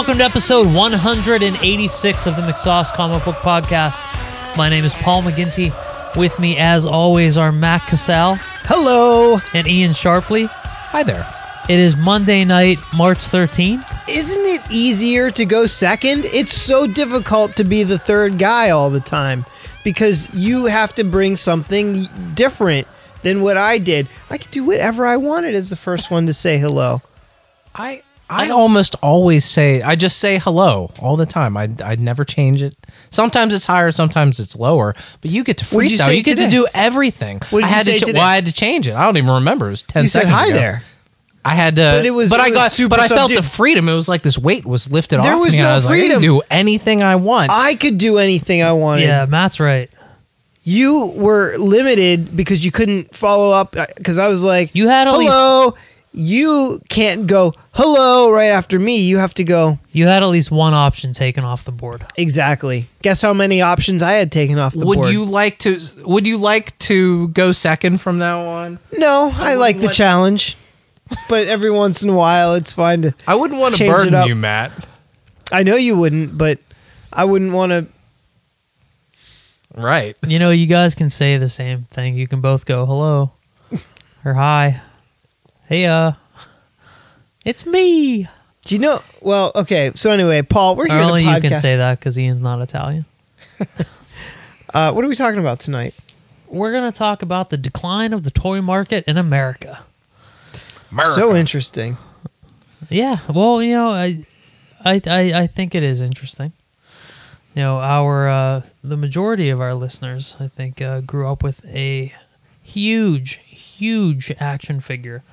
Welcome to episode 186 of the McSauce Comic Book Podcast. My name is Paul McGinty. With me, as always, are Matt Cassell Hello. and Ian Sharpley. Hi there. It is Monday night, March 13th. Isn't it easier to go second? It's so difficult to be the third guy all the time because you have to bring something different than what I did. I could do whatever I wanted as the first one to say hello. I I almost always say I just say hello all the time. I I never change it. Sometimes it's higher, sometimes it's lower. But you get to What'd you freestyle. say You, get today? to do everything. What did I you had say to. Ch- today? well, I had to change it. I don't even remember. It was ten You said seconds hi ago. there. I had to, But it was- But it I was got, super but I felt the subdued. freedom. It was like this weight was lifted There off was me. and no I was like, I freedom. can do anything I want. I could do anything I wanted. Yeah, Matt's right. You were limited because you couldn't follow up uh, because I was like, You had at least hello. You can't go hello right after me. You have to go you had at least one option taken off the board. exactly. Guess how many options I had taken off the would board? you like to? Would you like to go second from now on? No, I like the what- challenge, but every once in a while it's fine to. I wouldn't want to Change it burden up. you, Matt. I know you wouldn't, but I wouldn't want to. Right. You know, you guys can say the same thing. You can both go hello or hi. Hey, uh, it's me. Do you know? Well, okay. So anyway, Paul, we're Or here only to you podcast. can say that because Ian's not Italian. Uh, what are we talking about tonight? We're going to talk about the decline of the toy market in America. So interesting. Yeah, well, you know, I, I, I, I think it is interesting. You know, our uh, the majority of our listeners, I think, uh, grew up with a huge, huge action figure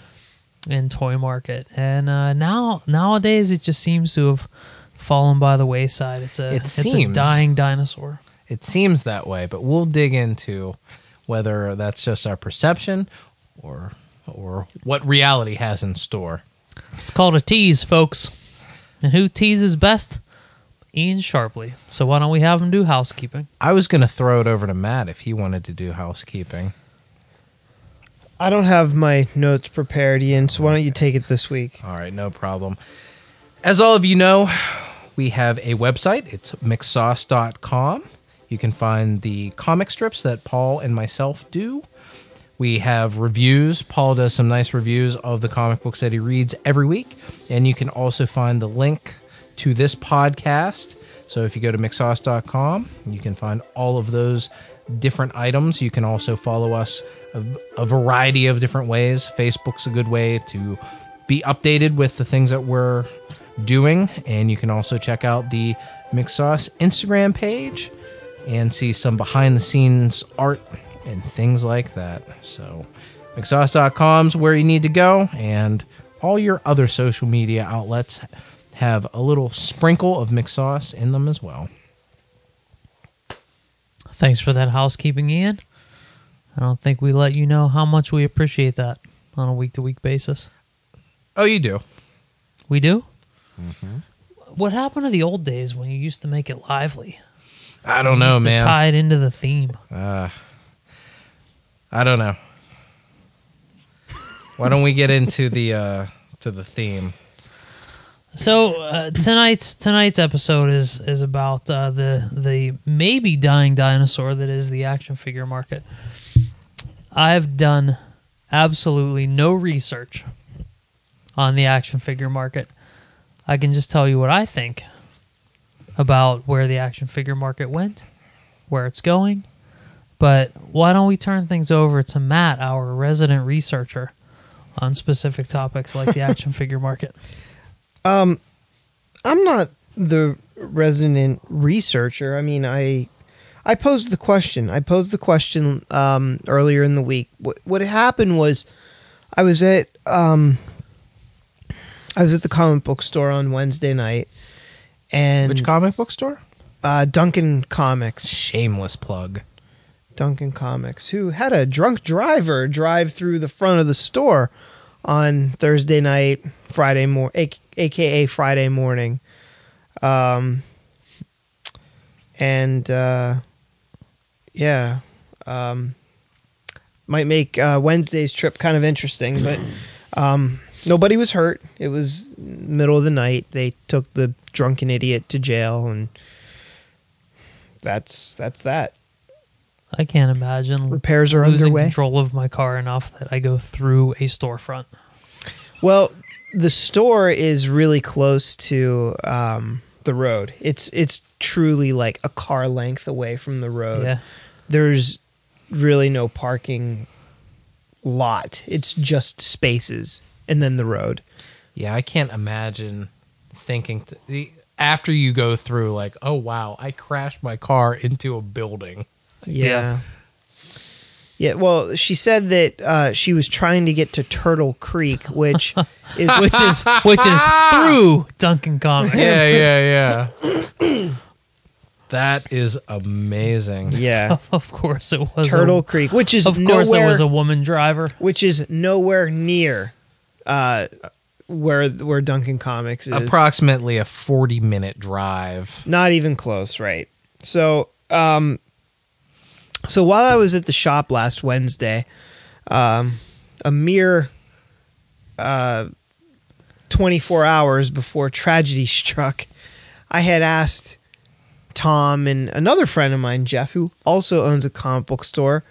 in toy market, and uh, now nowadays it just seems to have fallen by the wayside. It's a It it's a dying dinosaur. It seems that way, but we'll dig into whether that's just our perception or or what reality has in store. It's called a tease, folks. And who teases best? Ian Sharpley. So why don't we have him do housekeeping? I was going to throw it over to Matt if he wanted to do housekeeping. I don't have my notes prepared, Ian. So why don't you take it this week? All right, no problem. As all of you know, we have a website. It's McSauce.com. You can find the comic strips that Paul and myself do. We have reviews. Paul does some nice reviews of the comic books that he reads every week. And you can also find the link to this podcast. So if you go to McSauce.com, you can find all of those different items. You can also follow us a, a variety of different ways. Facebook's a good way to be updated with the things that we're doing. And you can also check out the McSauce Instagram page and see some behind the scenes art and things like that. So, McSauce.com is where you need to go, and all your other social media outlets have a little sprinkle of McSauce in them as well. Thanks for that housekeeping, Ian. I don't think we let you know how much we appreciate that on a week to week basis. Oh, you do? We do? Mm-hmm. What happened to the old days when you used to make it lively? I don't You know, used to man. tie it into the theme. I don't know. Why don't we get into the uh to the theme? So uh, tonight's tonight's episode is is about uh, the the maybe dying dinosaur that is the action figure market. I've done absolutely no research on the action figure market. I can just tell you what I think about where the action figure market went, where it's going. But why don't we turn things over to Matt, our resident researcher, on specific topics like the action figure market? Um, I'm not the resident researcher. I mean, I I posed the question. I posed the question um, earlier in the week. What what happened was, I was at um, I was at the comic book store on Wednesday night, and Which comic book store? uh, Duncan Comics. Shameless plug. Duncan Comics, who had a drunk driver drive through the front of the store on Thursday night, Friday mor, aka Friday morning, um, and uh, yeah, um, might make uh, Wednesday's trip kind of interesting. But um, Nobody was hurt. It was middle of the night. They took the drunken idiot to jail, and that's that's that. I can't imagine Repairs are losing underway. control of my car enough that I go through a storefront. Well, the store is really close to um, the road. It's it's truly like a car length away from the road. Yeah. There's really no parking lot. It's just spaces and then the road. Yeah, I can't imagine thinking th- the after you go through like, oh wow, I crashed my car into a building. Yeah. Yeah, well, she said that uh, she was trying to get to Turtle Creek, which is Which is which is through Duncan Comics. Yeah, yeah, yeah. that is amazing. yeah, Of course it was Turtle a, Creek, which is Of course nowhere, it was a woman driver. which is nowhere near uh, where where Duncan Comics is. Approximately a forty-minute drive. Not even close, right? So, um, so while I was at the shop last Wednesday, um, a mere uh, 24 hours before tragedy struck, I had asked Tom and another friend of mine, Jeff, who also owns a comic book store,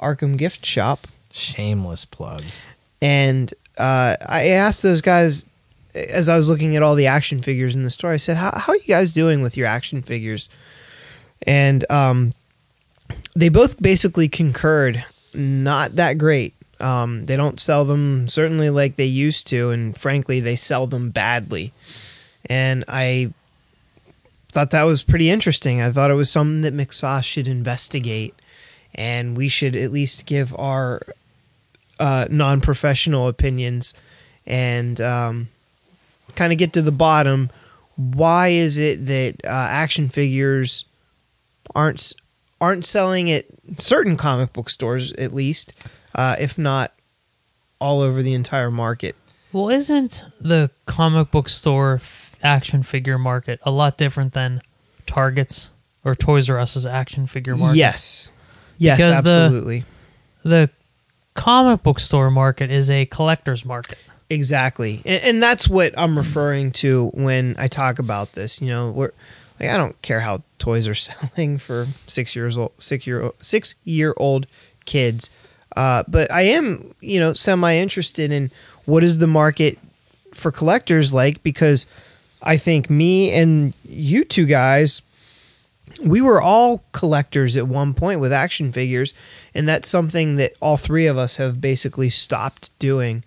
Arkham Gift Shop, Shameless plug. and uh, I asked those guys as I was looking at all the action figures in the store. I said, "How, how are you guys doing with your action figures?" And um, they both basically concurred, not that great. Um, they don't sell them certainly like they used to, and frankly, they sell them badly. And I thought that was pretty interesting. I thought it was something that McSauce should investigate, and we should at least give our uh, non-professional opinions and um, kind of get to the bottom. Why is it that uh, action figures aren't aren't selling at certain comic book stores, at least, uh, if not all over the entire market? Well, isn't the comic book store action figure market a lot different than Target's or Toys R Us's action figure market? Yes, yes, Because the- absolutely, The comic book store market is a collector's market. exactly, and, and that's what I'm referring to when I talk about this. You know, we're like I don't care how toys are selling for six years old, six year six year old kids, uh, but I am you know semi interested in what is the market for collectors like because I think me and you two guys we were all collectors at one point with action figures and that's something that all three of us have basically stopped doing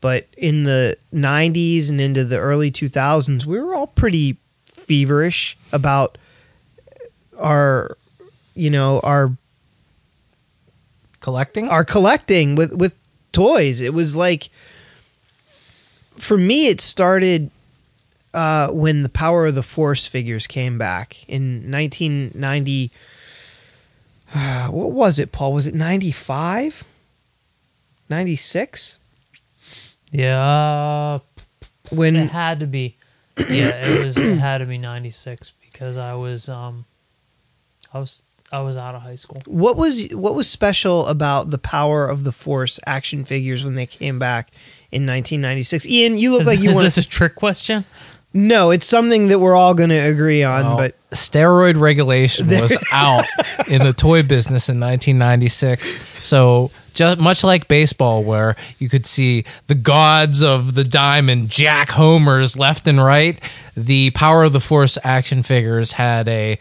but in the 90s and into the early 2000s we were all pretty feverish about our you know our Collecting? our collecting with with toys it was like for me it started uh, when the power of the force figures came back in 1990 uh, what was it paul was it 95 96 Yeah, when it had to be. Yeah, it was. It had to be ninety six because I was um, I was I was out of high school. what was what was special about the power of the force action figures when they came back in 1996 ian you look Is, like you is want this a trick question? No it's something that we're all going to agree on Well, but steroid regulation was out in the toy business in 1996. So just much like baseball, where you could see the gods of the diamond, Jack Homers left and right, the Power of the Force action figures had a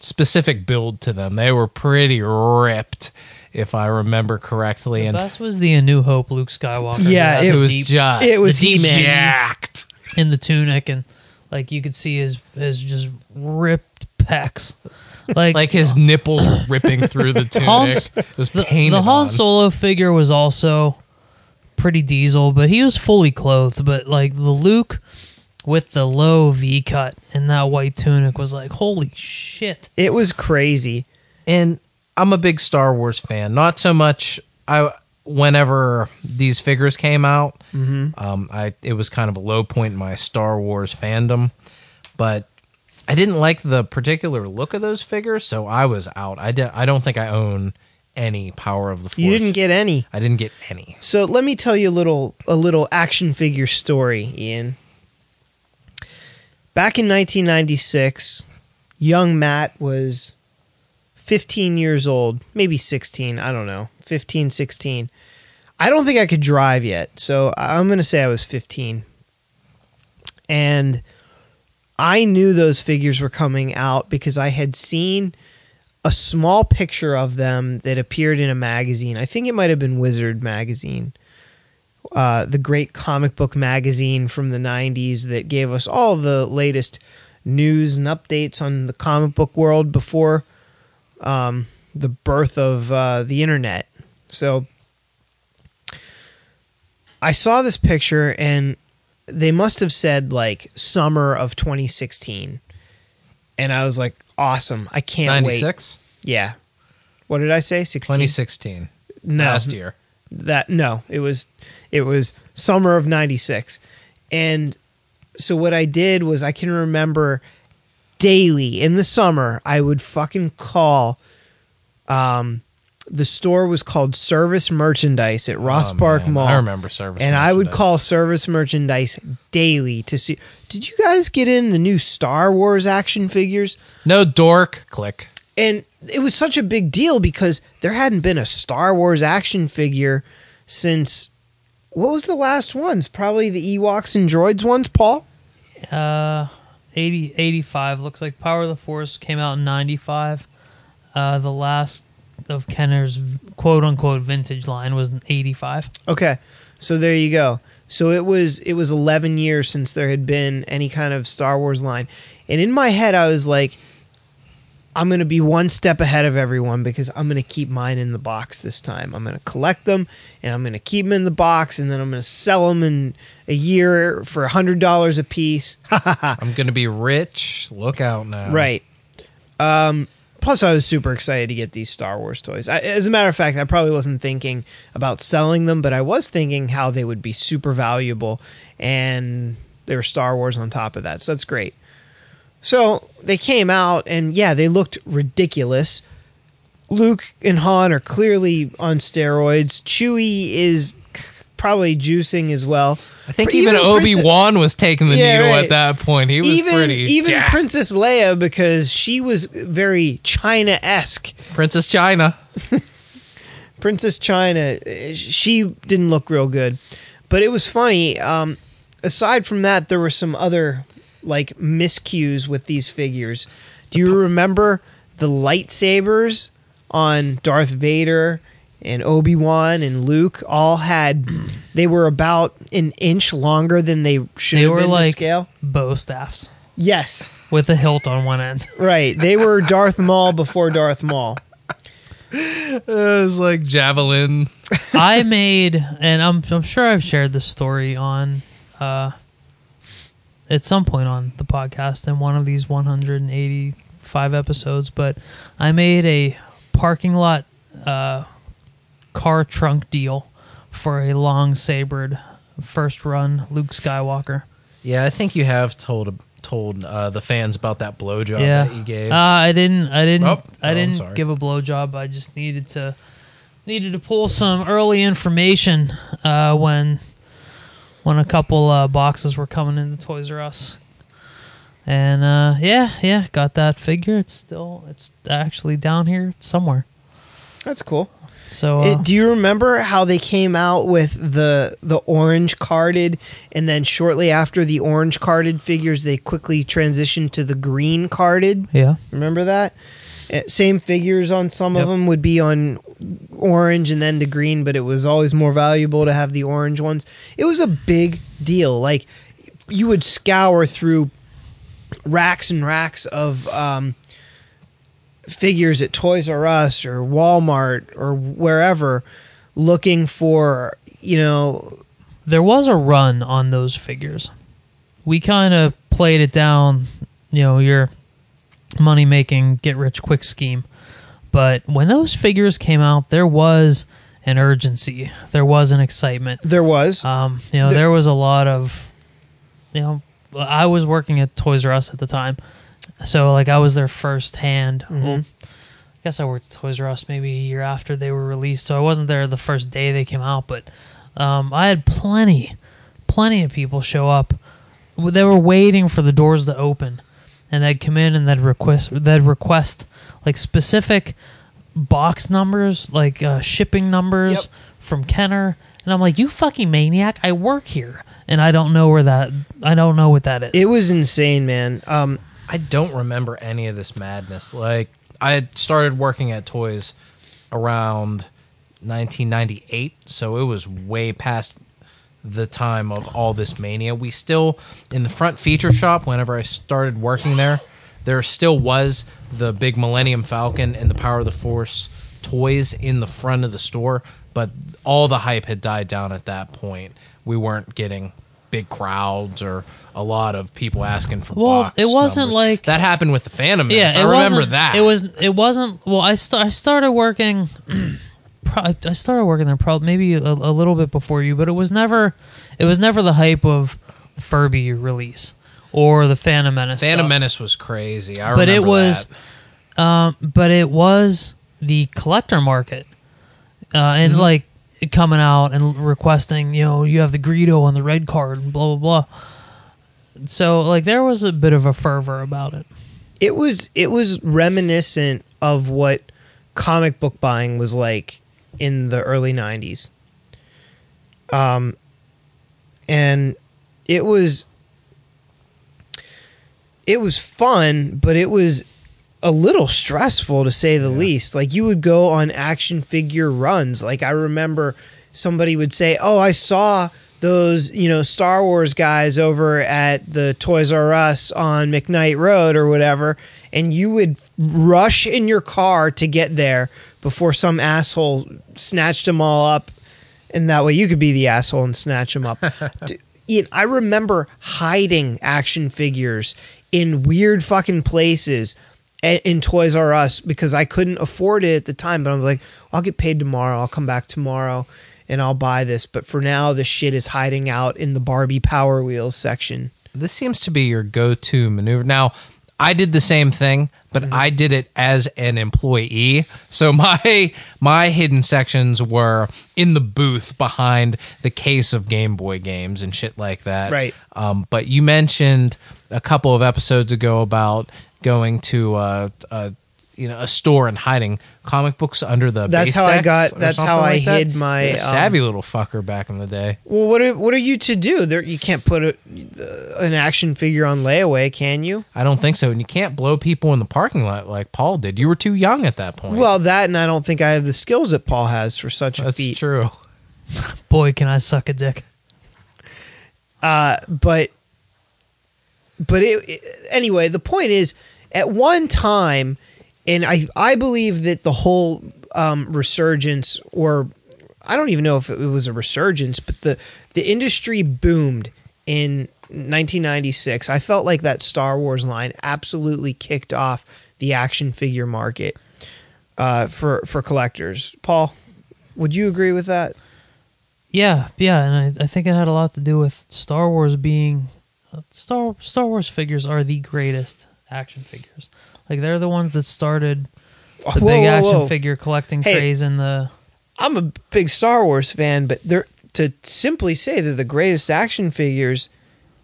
specific build to them. They were pretty ripped, if I remember correctly. The And this was the A New Hope Luke Skywalker. Yeah, He it was deep just it was the deep He-Man. jacked. In the tunic and like you could see his his just ripped pecs. Like Like his nipples were ripping through the tunic. Hans- it was the, painted the Han on. Solo figure was also pretty diesel, but he was fully clothed. But like the Luke with the low V cut and that white tunic was like, holy shit! it was crazy and I'm a big Star Wars fan. Not so much. I whenever these figures came out, um, I it was kind of a low point in my Star Wars fandom, but I didn't like the particular look of those figures, so I was out. I I don't think I own any Power of the Force. You didn't get any. I didn't get any. So let me tell you a little a little action figure story, Ian. Back in 1996, young Matt was 15 years old, maybe 16, I don't know, 15, 16. I don't think I could drive yet, so I'm going to say I was 15. And I knew those figures were coming out because I had seen a small picture of them that appeared in a magazine. I think it might have been Wizard magazine, uh, the great comic book magazine from the 90s that gave us all the latest news and updates on the comic book world before um, the birth of uh, the internet. So I saw this picture and they must have said like summer of 2016. And I was like, awesome. I can't wait. 96? Yeah. What did I say? 16? 2016. No. Last year. That no, it was it was summer of 96. And so what I did was I can remember daily in the summer I would fucking call um the store was called Service Merchandise at Ross Oh, Park man. Mall. I remember service. and I would call service merchandise daily to see. Did you guys get in the new Star Wars action figures? No dork. Click. And it was such a big deal because there hadn't been a Star Wars action figure since what was the last ones? Probably the Ewoks and Droids ones, Paul. Uh, 80, 85. Looks like Power of the Force came out in 95. Uh, the last of Kenner's quote unquote vintage line was in 85. Okay, so there you go. So it was it was 11 years since there had been any kind of Star Wars line, and in my head I was like, I'm gonna be one step ahead of everyone because I'm gonna keep mine in the box this time. I'm gonna collect them and I'm gonna keep them in the box, and then I'm gonna sell them in a year for hundred dollars a piece. I'm going to be rich. Look out now. Right. Um, plus, I was super excited to get these Star Wars toys. I, as a matter of fact, I probably wasn't thinking about selling them, but I was thinking how they would be super valuable, and they were Star Wars on top of that. So that's great. So they came out, and yeah, they looked ridiculous. Luke and Han are clearly on steroids. Chewie is probably juicing as well. I think But even, even Obi Wan was taking the Yeah, needle right. at that point. He was even pretty. even jacked. Princess Leia because she was very China esque. Princess China. Princess China, she didn't look real good, but it was funny. Um, aside from that, there were some other like miscues with these figures. Do you remember the lightsabers on Darth Vader and Obi Wan and Luke? All had they were about an inch longer than they should They have were been to like scale. bow staffs Yes, with a hilt on one end. right. They were Darth Maul before Darth Maul. It was like javelin. I made, and I'm I'm sure I've shared this story on, uh, at some point on the podcast in one of these 185 episodes. But I made a parking lot uh, car trunk deal for a long sabered first run Luke Skywalker. Yeah, I think you have told told uh, the fans about that blowjob yeah, that you gave. Uh, I didn't. I didn't. Oh, oh, I I'm didn't give a blowjob. I just needed to needed to pull some early information uh, when when a couple uh, boxes were coming in into Toys R Us. And uh, yeah, yeah, got that figure. It's still it's actually down here somewhere. That's cool. So uh, It- do you remember how they came out with the the orange carded, and then shortly after the orange carded figures, they quickly transitioned to the green carded? yeah, Remember that? Uh, Same figures on some Yep. of them would be on orange and then the green, but it was always more valuable to have the orange ones. It was a big deal. Like you would scour through racks and racks of um, figures at Toys R Us or Walmart or wherever, looking for you know there was a run on those figures. We kind of played it down, you know, your money making, get rich quick scheme. But when those figures came out, there was an urgency, there was an excitement. there was Um, you know, The- there was a lot of, you know, I was working at Toys R Us at the time, so like I was there first hand. Mhm. guess I worked at Toys R Us maybe a year after they were released, so I wasn't there the first day they came out. But um, I had plenty, plenty of people show up. They were waiting for the doors to open, and they'd come in and they'd request they'd request like specific box numbers, like uh, shipping numbers Yep. from Kenner, and I'm like, you fucking maniac! I work here, and I don't know where that I don't know what that is. It was insane, man. Um, I don't remember any of this madness. Like I had started working at Toys around 1998, so it was way past the time of all this mania. We still in the front feature shop whenever I started working there, there still was the big Millennium Falcon and the Power of the Force toys in the front of the store, but all the hype had died down at that point. We weren't getting big crowds or a lot of people asking for Well, box it wasn't numbers. like- that happened with the Phantom Menace. yeah, I remember that. It was. It wasn't. Well, I st- I started working. I started working there probably maybe a, a little bit before you, but it was never. It was never the hype of the Furby release or the Phantom Menace. Phantom stuff. Menace was crazy. I but it was, um, but it was the collector market, uh, and Mm-hmm. like coming out and requesting, you know, you have the Greedo on the red card, and blah blah blah. So like there was a bit of a fervor about it. it was it was reminiscent of what comic book buying was like in the early 90s um and it was it was fun but it was a little stressful to say the least. Like you would go on action figure runs. Like i remember somebody would say oh i saw those you know star wars guys over at the toys r us on mcknight road or whatever and you would rush in your car to get there before some asshole snatched them all up. And that way you could be the asshole and snatch them up. Ian, I remember hiding action figures in weird fucking places in Toys R Us because I couldn't afford it at the time. But I'm like, I'll get paid tomorrow. I'll come back tomorrow and I'll buy this. But for now, the shit is hiding out in the Barbie Power Wheels section. this seems to be your go-to maneuver. Now, I did the same thing, but I did it as an employee. So my my hidden sections were in the booth behind the case of Game Boy games and shit like that. Right. Um, but you mentioned a couple of episodes ago about going to uh, uh, you know a store and hiding comic books under the. That's base how I got- that's how I like that. hid my, You're a um, savvy little fucker back in the day. Well, what are, what are you to do? There, you can't put a, uh, an action figure on layaway, can you? I don't think so. And you can't blow people in the parking lot like Paul did. You were too young at that point. Well, that and I don't think I have the skills that Paul has for such a that's feat. true. Boy, can I suck a dick. Uh, but but it, it- anyway, the point is, at one time, and I I believe that the whole um, resurgence, or I don't even know if it was a resurgence, but the the industry boomed in 1996. I felt like that Star Wars line absolutely kicked off the action figure market uh, for for collectors. Paul, would you agree with that? Yeah, yeah, and I, I think it had a lot to do with Star Wars being uh, Star Star Wars figures are the greatest action figures. Like they're the ones that started the Whoa, big whoa, action whoa. figure collecting Hey. craze in the I'm a big Star Wars fan, but they're to simply say they're the greatest action figures.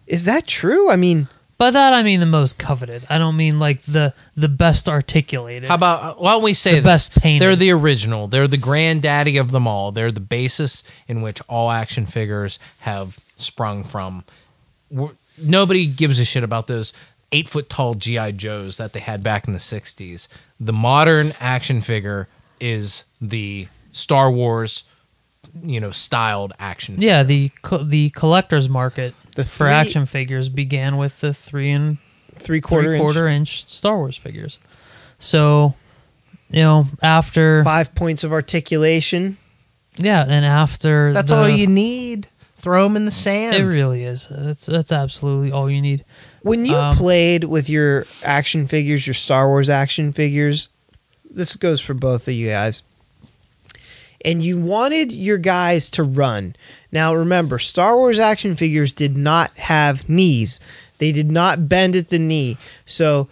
Is that true? I mean, by that I mean the most coveted. I don't mean like the the best articulated. How about uh, why don't we say The this? best painted. They're the original. They're the granddaddy of them all. They're the basis in which all action figures have sprung from. We're- Nobody gives a shit about those eight foot tall GI Joes that they had back in the '60s. The modern action figure is the Star Wars, you know, styled action. figure. yeah, the co- the collector's market The for three- action figures began with the three and three quarter, three inch, quarter inch Star Wars figures. So, you know, after five points of articulation. yeah, and after That's the- all you need. Throw them in the sand. It really is. That's that's absolutely all you need. When you Um, played with your action figures, your Star Wars action figures, this goes for both of you guys. And you wanted your guys to run. Now remember, Star Wars action figures did not have knees. They did not bend at the knee. So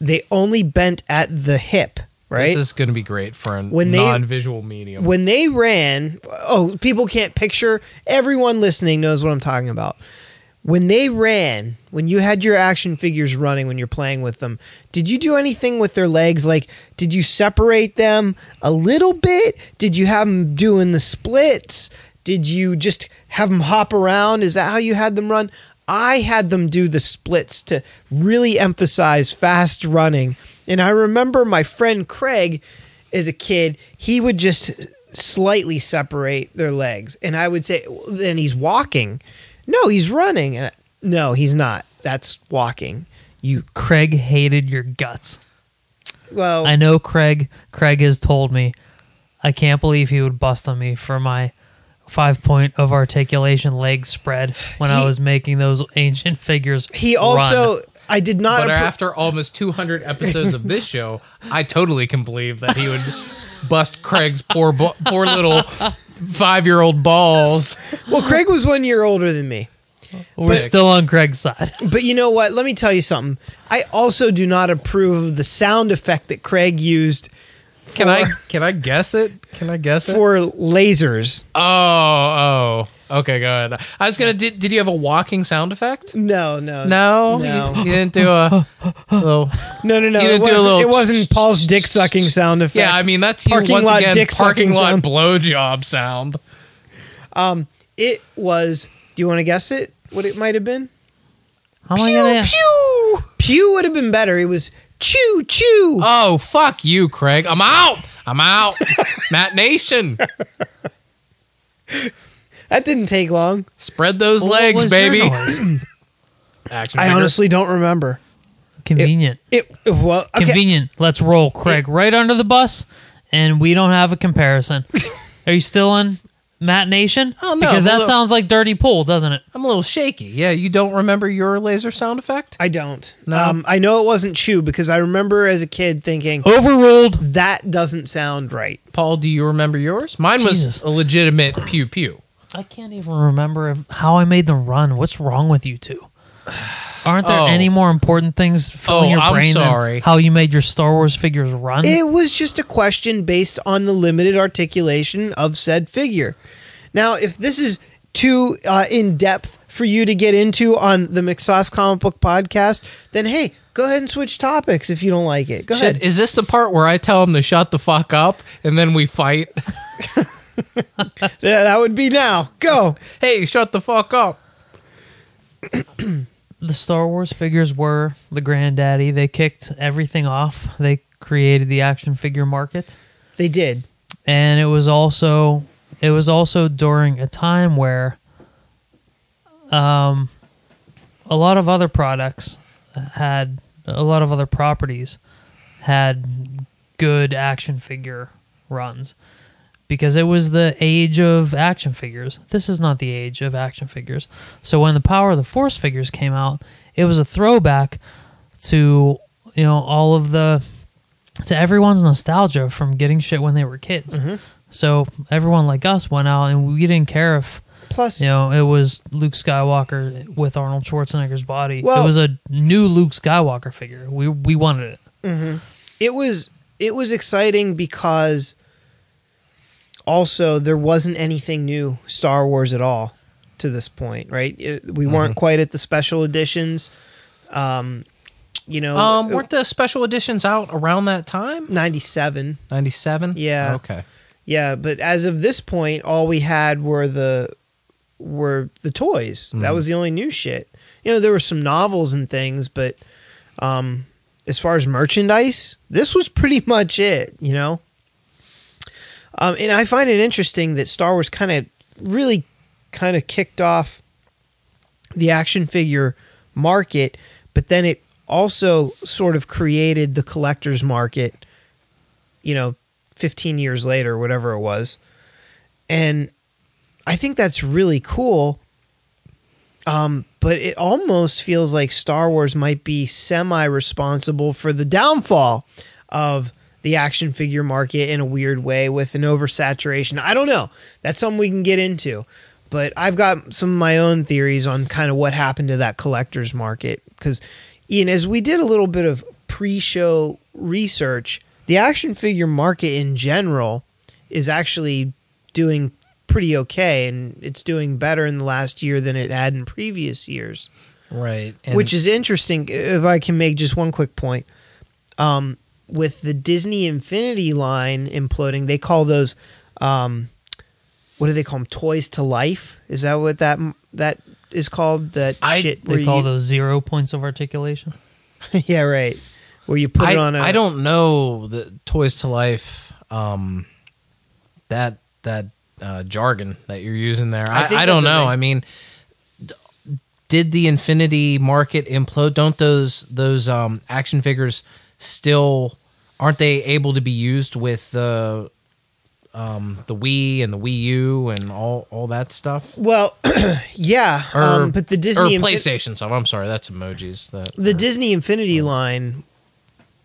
they only bent at the hip. right? This is going to be great for a When they- non-visual medium. when they ran, oh, people can't picture. Everyone listening knows what I'm talking about. When they ran, when you had your action figures running when you're playing with them, did you do anything with their legs? Like, did you separate them a little bit? Did you have them doing the splits? Did you just have them hop around? Is that how you had them run? I had them do the splits to really emphasize fast running. And I remember my friend Craig, as a kid, he would just slightly separate their legs. And I would say, then he's walking. No, he's running. And I- no, he's not. That's walking. You, Craig hated your guts. well, I know Craig. Craig has told me. I can't believe he would bust on me for my five point of articulation leg spread when I was making those ancient figures. he run. also, I did not. but appro- after almost 200 episodes of this show, I totally can believe that he would bust Craig's poor, bo- poor little five-year-old balls. well, Craig was one year older than me. we're Sick. still on Craig's side. But you know what? Let me tell you something. I also do not approve of the sound effect that Craig used Can I? Can I guess it? Can I guess it? for lasers. Oh, oh. Okay, go ahead. I was gonna. Did, did you have a walking sound effect? No, no, No, No. You, you didn't do a little. no, no, no. You didn't do a wasn't, little- it wasn't Paul's dick sucking sound effect. Yeah, I mean that's you Parking once lot again. dick parking sucking lot sound. blowjob sound. Um, it was. Do you want to guess it? What it might have been? How am I gonna? pew. Pew would have been better. It was chew chew. Oh fuck you, Craig. I'm out. I'm out. Matt Nation, that didn't take long. spread those What legs, was your baby. noise? Action I figure. honestly don't remember. Convenient. It well okay. Convenient. Let's roll Craig right under the bus, and we don't have a comparison. Are you still on Matt Nation? Oh, no, because I'm a that little- sounds like Dirty Pool, doesn't it? I'm a little shaky. Yeah, you don't remember your laser sound effect? I don't. No? Um, I know it wasn't chew because I remember as a kid thinking Overruled. that doesn't sound right. Paul, do you remember yours? Mine was a legitimate pew pew. I can't even remember if, how I made them run. What's wrong with you two? Aren't there Oh. any more important things filling Oh, your I'm brain sorry. than how you made your Star Wars figures run? It was just a question based on the limited articulation of said figure. Now, if this is too uh, in depth for you to get into on the McSauce Comic Book Podcast, then hey, go ahead and switch topics if you don't like it. Go Shit, ahead. is this the part where I tell him to shut the fuck up and then we fight? Yeah, that would be now. Go. hey, shut the fuck up. the Star Wars figures were the granddaddy. They kicked everything off. They created the action figure market. They did. and it was also it was also during a time where um a lot of other products had a lot of other properties had good action figure runs because it was the age of action figures. This is not the age of action figures. So when the Power of the Force figures came out, it was a throwback to you know all of the to everyone's nostalgia from getting shit when they were kids. Mm-hmm. So everyone like us went out and we didn't care if Plus, you know it was Luke Skywalker with Arnold Schwarzenegger's body. Well- it was a new Luke Skywalker figure. We we wanted it. Mm-hmm. it was it was exciting because also there wasn't anything new Star Wars at all to this point, right? It- we weren't quite at the special editions. Um, you know, Um, weren't the special editions out around that time? 97. 97? Yeah. Okay. Yeah, but as of this point, all we had were the were the toys. That was the only new shit. You know, there were some novels and things, but um, as far as merchandise, this was pretty much it. You know, um, and I find it interesting that Star Wars kind of really kind of kicked off the action figure market, but then it also sort of created the collector's market. You know, 15 years later, whatever it was. And I think that's really cool. Um, but it almost feels like Star Wars might be semi responsible for the downfall of the action figure market in a weird way with an oversaturation. I don't know. That's something we can get into. But I've got some of my own theories on kind of what happened to that collector's market. Because, Ian, as we did a little bit of pre show research, the action figure market in general is actually doing pretty okay, and it's doing better in the last year than it had in previous years. Right. which is interesting. If I can make just one quick point, um, with the Disney Infinity line imploding, they call those, um, what do they call them? Toys to life. Is that what that that is called? That I- shit. They call you, those zero points of articulation. yeah, right. Where you put I, it on a. I don't know the Toys to Life um that that uh, jargon that you're using there. I I, I, don't know. thing. I mean did the Infinity market implode? Don't those those um action figures still aren't they able to be used with the um the Wii and the Wii U and all all that stuff? Well, yeah, Or, um, but the or Disney Infi- PlayStation stuff. I'm sorry, that's emojis. That the Disney Infinity line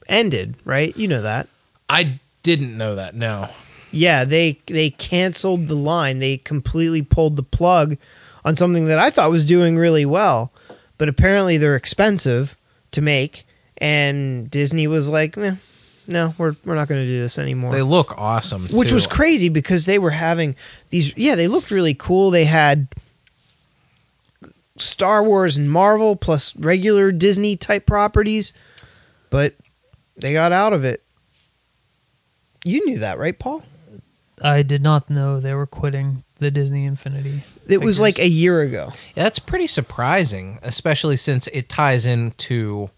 ended, right? You know that. I didn't know that. No. Yeah, they they canceled the line. They completely pulled the plug on something that I thought was doing really well, but apparently they're expensive to make, and Disney was like, "Nah, "No, we're we're not going to do this anymore." They look awesome. Which too. was crazy because they were having these. Yeah, they looked really cool. They had Star Wars and Marvel plus regular Disney type properties, but they got out of it. You knew that, right, Paul? I did not know they were quitting the Disney Infinity. It was like a year ago. That's pretty surprising, especially since it ties into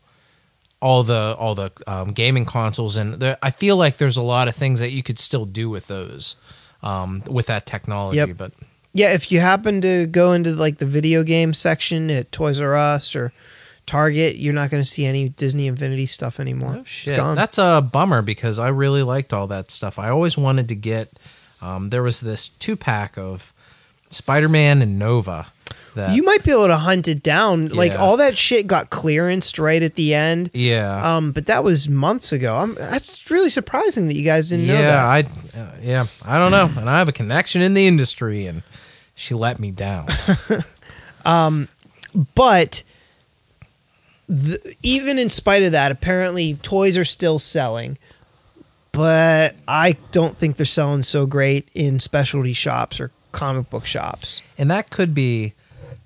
all the all the um, gaming consoles, and there, I feel like there's a lot of things that you could still do with those, um, with that technology. Yep. But Yeah, if you happen to go into like the video game section at Toys R Us or Target, you're not going to see any Disney Infinity stuff anymore. oh It's shit, gone. that's a bummer because I really liked all that stuff. I always wanted to get. Um, there was this two pack of Spider Man and Nova. That you might be able to hunt it down. Like all that shit got clearanced right at the end. yeah. Um, but that was months ago. I'm, that's really surprising that you guys didn't know yeah, that. I, uh, yeah, I don't know, and I have a connection in the industry, and she let me down. Um, but the, even in spite of that, apparently toys are still selling. But I don't think they're selling so great in specialty shops or comic book shops. and that could be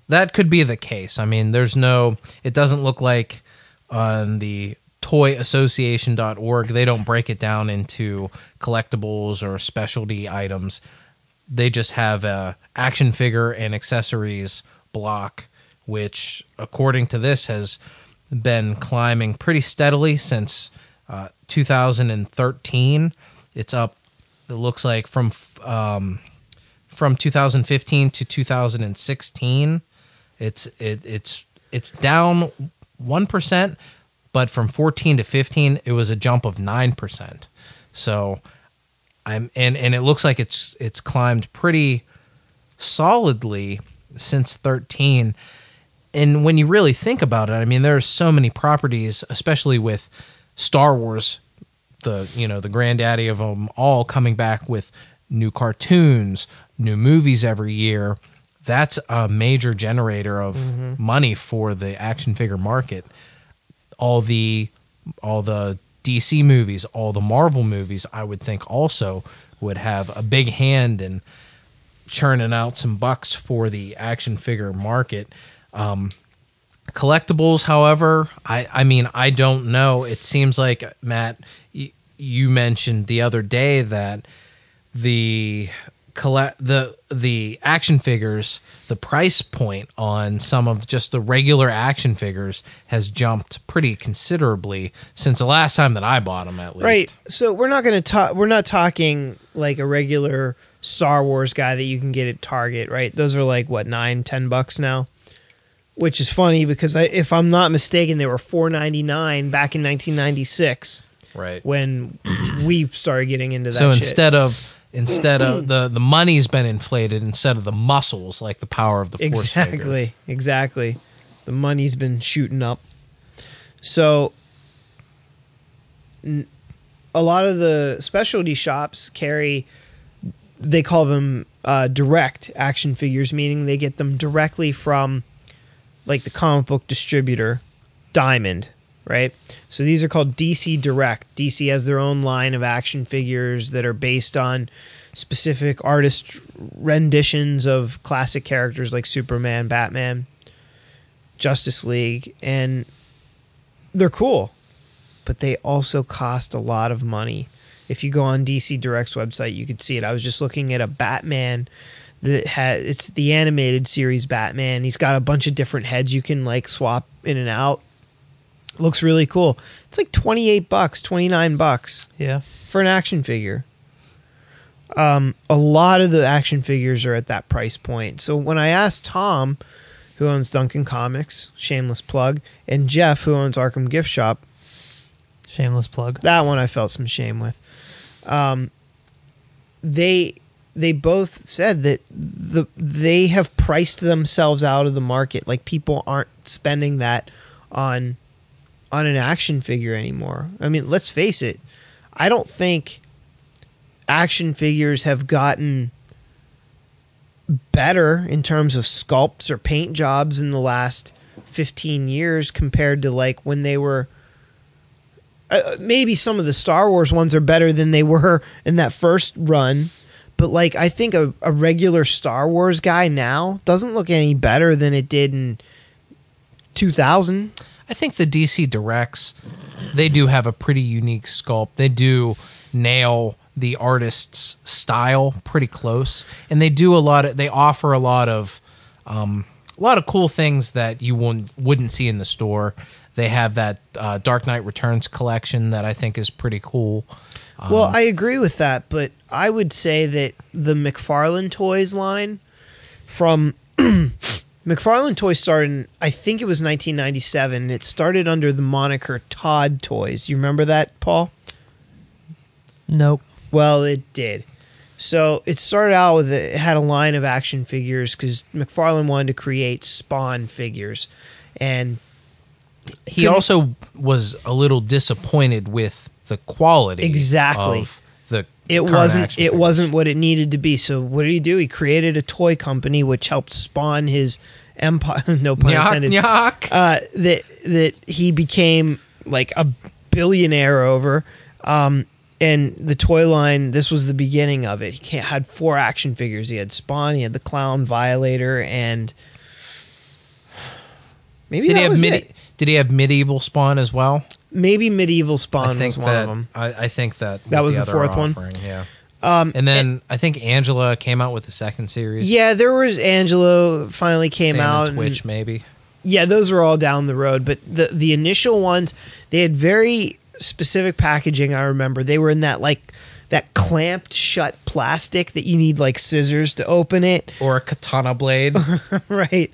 that could be the case. I mean there's no it doesn't look like on the toyassociation.org they don't break it down into collectibles or specialty items. They just have a action figure and accessories block which according to this has been climbing pretty steadily since uh, 2013 it's up it looks like from um, from 2015 to 2016 it's it, it's it's down 1% but from 14 to 15 it was a jump of 9% so i'm and and it looks like it's it's climbed pretty solidly since 13 and when you really think about it i mean there are so many properties especially with star wars the you know the granddaddy of them all coming back with new cartoons, new movies every year. That's a major generator of money for the action figure market. All the all the DC movies, all the Marvel movies, I would think also would have a big hand in churning out some bucks for the action figure market. Um, collectibles however i i mean i don't know it seems like matt y- you mentioned the other day that the collect the the action figures the price point on some of just the regular action figures has jumped pretty considerably since the last time that i bought them at least Right. So we're not going to talk. We're not talking like a regular Star Wars guy that you can get at Target. Right. Those are like what nine, ten bucks now. Which is funny because I, if I'm not mistaken, they were four ninety nine back in 1996 right when we started getting into that. so shit. instead of instead of the the money's been inflated instead of the muscles like the power of the force exactly, figures. exactly, the money's been shooting up. So n- a lot of the specialty shops carry they call them uh, direct action figures meaning they get them directly from like the comic book distributor diamond right? So these are called DC Direct. DC has their own line of action figures that are based on specific artist renditions of classic characters like Superman, Batman, Justice League, and they're cool, but they also cost a lot of money. If you go on DC Direct's website, you could see it. I was just looking at a Batman that has it's the animated series Batman. He's got a bunch of different heads you can like swap in and out. Looks really cool. It's like 28 bucks, 29 bucks Yeah. for an action figure. Um, a lot of the action figures are at that price point. So when I asked Tom, who owns Duncan Comics, shameless plug, and Jeff, who owns Arkham Gift Shop, Shameless plug. that one I felt some shame with. Um, they they both said that the they have priced themselves out of the market. Like people aren't spending that on on an action figure anymore. I mean, let's face it. I don't think action figures have gotten better in terms of sculpts or paint jobs in the last 15 years compared to like when they were uh, maybe some of the Star Wars ones are better than they were in that first run. But like, I think a, a regular Star Wars guy now doesn't look any better than it did in 2000. I think the DC Directs, they do have a pretty unique sculpt. They do nail the artist's style pretty close, and they do a lot of. They offer a lot of, um, a lot of cool things that you wouldn't wouldn't see in the store. They have that uh, Dark Knight Returns collection that I think is pretty cool. well, I agree with that, but I would say that the McFarlane Toys line from McFarlane Toys started in, I think it was 1997. It started under the moniker Todd Toys. You remember that, Paul? Nope. Well, it did. So it started out with it had a line of action figures because McFarlane wanted to create Spawn figures, and He Couldn't- also was a little disappointed with the quality Exactly. of the it wasn't it figures. wasn't what it needed to be. So what did he do? He created a toy company which helped spawn his empire. no pun Nyok, intended. nyok. Uh, that that he became like a billionaire over. Um, and the toy line, this was the beginning of it. He had four action figures. He had Spawn, he had the Clown Violator, and maybe Did that he have was midi- it. Did he have medieval spawn as well? Maybe Medieval Spawn I think was one that of them. I, I think that That was the other fourth one? Yeah, Um, and then I think Angela came out with the second series. yeah, there was Angelo finally came Same on out. and- Twitch maybe. Yeah, those were all down the road, but the the initial ones they had very specific packaging. I remember they were in that like that clamped shut plastic that you need like scissors to open it, Or a katana blade. right?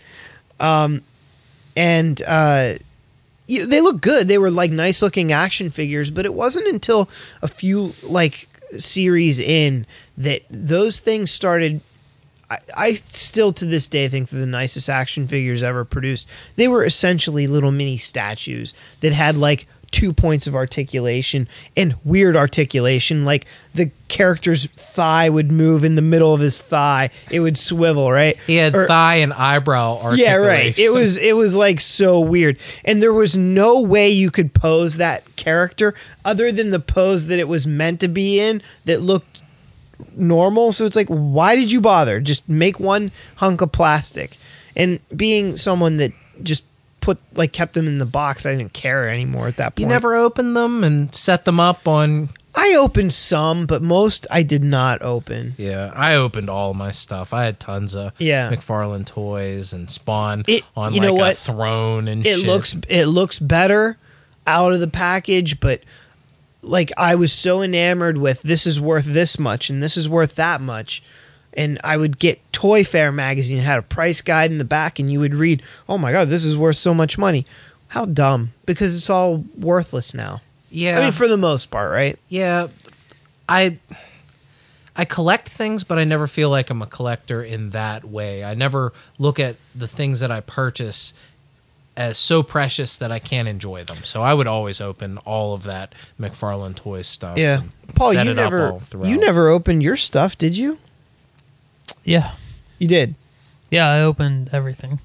Um, and uh, you they look good. They were like nice looking action figures, but it wasn't until a few like series in that those things started. I, I still to this day think they're the nicest action figures ever produced. They were essentially little mini statues that had like two points of articulation and weird articulation. Like the character's thigh would move in the middle of his thigh, it would swivel, right? He had Or- thigh and eyebrow articulation. yeah, right. It was it was like so weird, and there was no way you could pose that character other than the pose that it was meant to be in that looked normal. So it's like, why did you bother? Just make one hunk of plastic. And being someone that just put like kept them in the box, I didn't care anymore at that point. You never opened them and set them up on. I opened some, but most I did not open. Yeah, I opened all my stuff. I had tons of Yeah. McFarlane toys and Spawn It- on you like know a what? throne and shit. it shit. looks it looks better out of the package but like i was so enamored with this is worth this much and this is worth that much and i would get toy fair magazine it had a price guide in the back and you would read oh my god this is worth so much money how dumb because it's all worthless now yeah. i mean for the most part right Yeah, I I collect things, but I never feel like I'm a collector in that way. I never look at the things that I purchase as so precious that I can't enjoy them. So I would always open all of that McFarlane Toys stuff. yeah paul set you it up never you never opened your stuff did you Yeah. you did Yeah, I opened everything.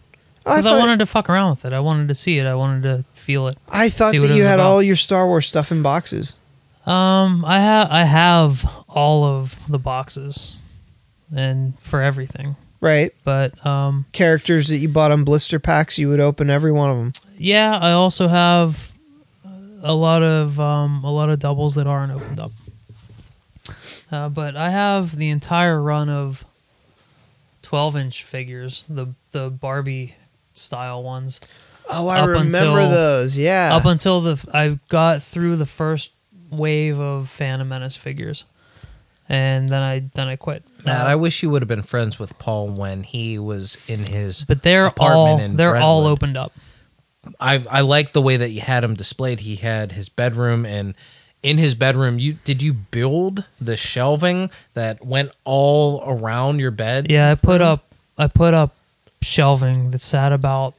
because I, thought- wanted to fuck around with it. I wanted to see it. I wanted to feel it. I thought that you had about. all your Star Wars stuff in boxes. Um, I have I have all of the boxes, and for everything. Right. But um, Characters that you bought on blister packs, you would open every one of them. yeah, I also have a lot of um, a lot of doubles that aren't opened up. Uh, but I have the entire run of twelve inch figures, the the Barbie style ones. Oh, I remember until- those. Yeah. Up until the I got through the first wave of Phantom Menace figures, and then I then I quit. Matt, Uh, I wish you would have been friends with Paul when he was in his. but they're apartment all in they're all opened up. I I like the way that you had him displayed. He had his bedroom, and in his bedroom, you did you build the shelving that went all around your bed? Yeah, I put up I put up shelving that sat about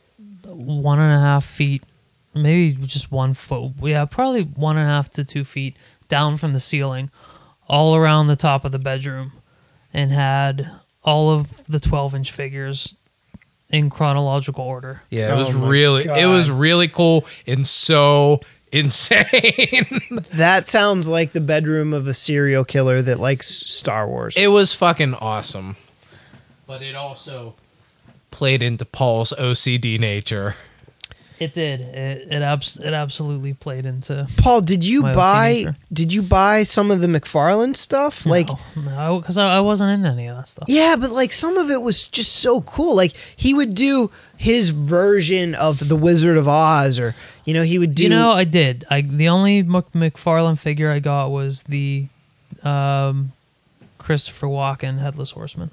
one and a half feet, maybe just one foot. Yeah, probably one and a half to two feet down from the ceiling, all around the top of the bedroom, and had all of the twelve inch figures in chronological order. Yeah, it was Oh my really it was really cool and so insane. that sounds like the bedroom of a serial killer that likes Star Wars. it was fucking awesome. But it also played into Paul's OCD nature. It did. It it, abs- it absolutely played into Paul, did you My buy nature. did you buy some of the McFarlane stuff? Like no, because I, I wasn't in any of that stuff. Yeah, but like some of it was just so cool. Like he would do his version of the Wizard of Oz, or you know, he would do. you know, I did. I the only Mc- McFarlane figure I got was the um, Christopher Walken Headless Horseman.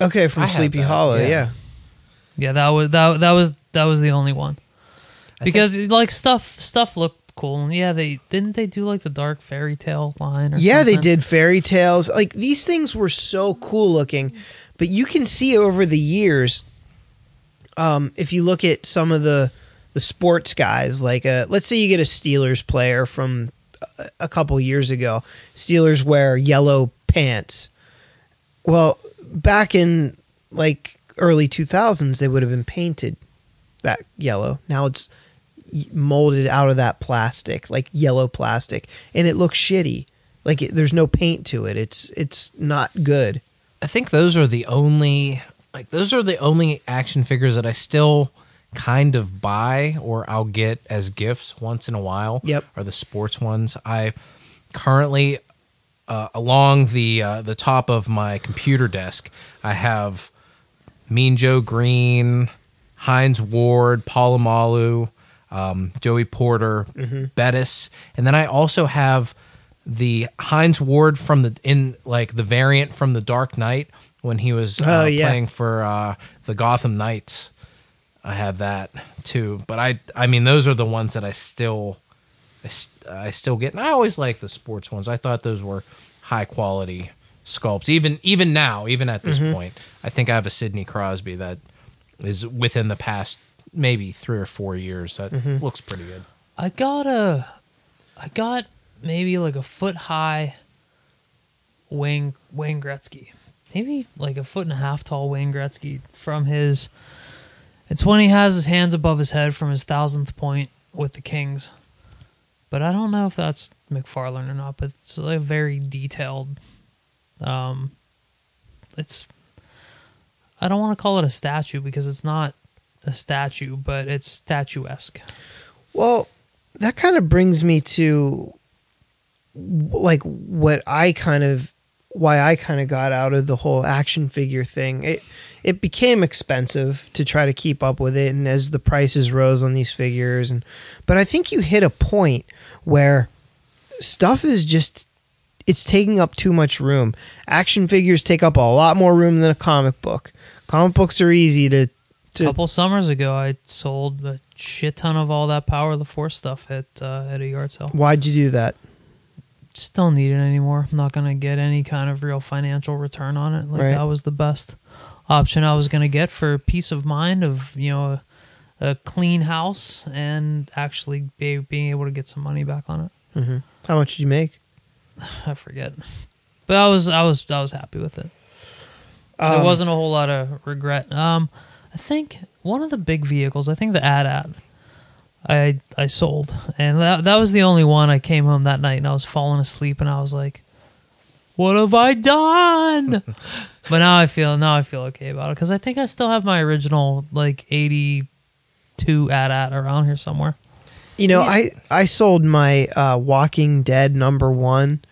okay, from I had Sleepy that, Hollow. yeah. Yeah. Yeah, that was that that was that was the only one. I Because like stuff stuff looked cool. Yeah, they didn't they do like the dark fairy tale line or yeah, they did fairy tales. Like these things were so cool looking, but you can see over the years. Um, if you look at some of the the sports guys, like uh, let's say you get a Steelers player from a, a couple years ago, Steelers wear yellow pants. Well, back in like early 2000s, they would have been painted that yellow. Now it's molded out of that plastic, like yellow plastic, and it looks shitty. Like it, there's no paint to it. It's it's not good. I think those are the only like those are the only action figures that I still kind of buy or I'll get as gifts once in a while. Yep. Are the sports ones. I currently uh, along the uh, the top of my computer desk, I have Mean Joe Greene, Hines Ward, Polamalu, um, Joey Porter, Bettis, and then I also have the Hines Ward from the in like the variant from the Dark Knight when he was uh, Oh, yeah. playing for uh, the Gotham Knights. I have that too, but I I mean those are the ones that I still I, st- I still get, and I always like the sports ones. I thought those were high quality sculpts. Even even now, even at this point, I think I have a Sidney Crosby that is within the past maybe three or four years. That looks pretty good. I got a, I got maybe like a foot high Wayne Wayne Gretzky, maybe like a foot and a half tall Wayne Gretzky from his. It's when he has his hands above his head from his thousandth point with the Kings, but I don't know if that's McFarlane or not. But it's a very detailed. Um, it's. I don't want to call it a statue because it's not a statue, but it's statuesque. Well, that kind of brings me to like what I kind of why I kind of got out of the whole action figure thing. It it became expensive to try to keep up with it and as the prices rose on these figures and but I think you hit a point where stuff is just it's taking up too much room. Action figures take up a lot more room than a comic book. Comic books are easy to A couple summers ago, I sold a shit ton of all that Power of the Force stuff at uh, at a yard sale. why'd you do that? Just don't need it anymore. I'm not gonna get any kind of real financial return on it. Like Right. that was the best option I was gonna get for peace of mind of you know a, a clean house and actually be, being able to get some money back on it. hmm How much did you make? I forget, but I was I was I was happy with it. there Um, wasn't a whole lot of regret. Um, I think one of the big vehicles. I think the AT-AT. I I sold, and that that was the only one. I came home that night and I was falling asleep, and I was like, "What have I done?" but now I feel now I feel okay about it because I think I still have my original like eighty two AT-AT around here somewhere. You know, I I sold my uh, Walking Dead number one,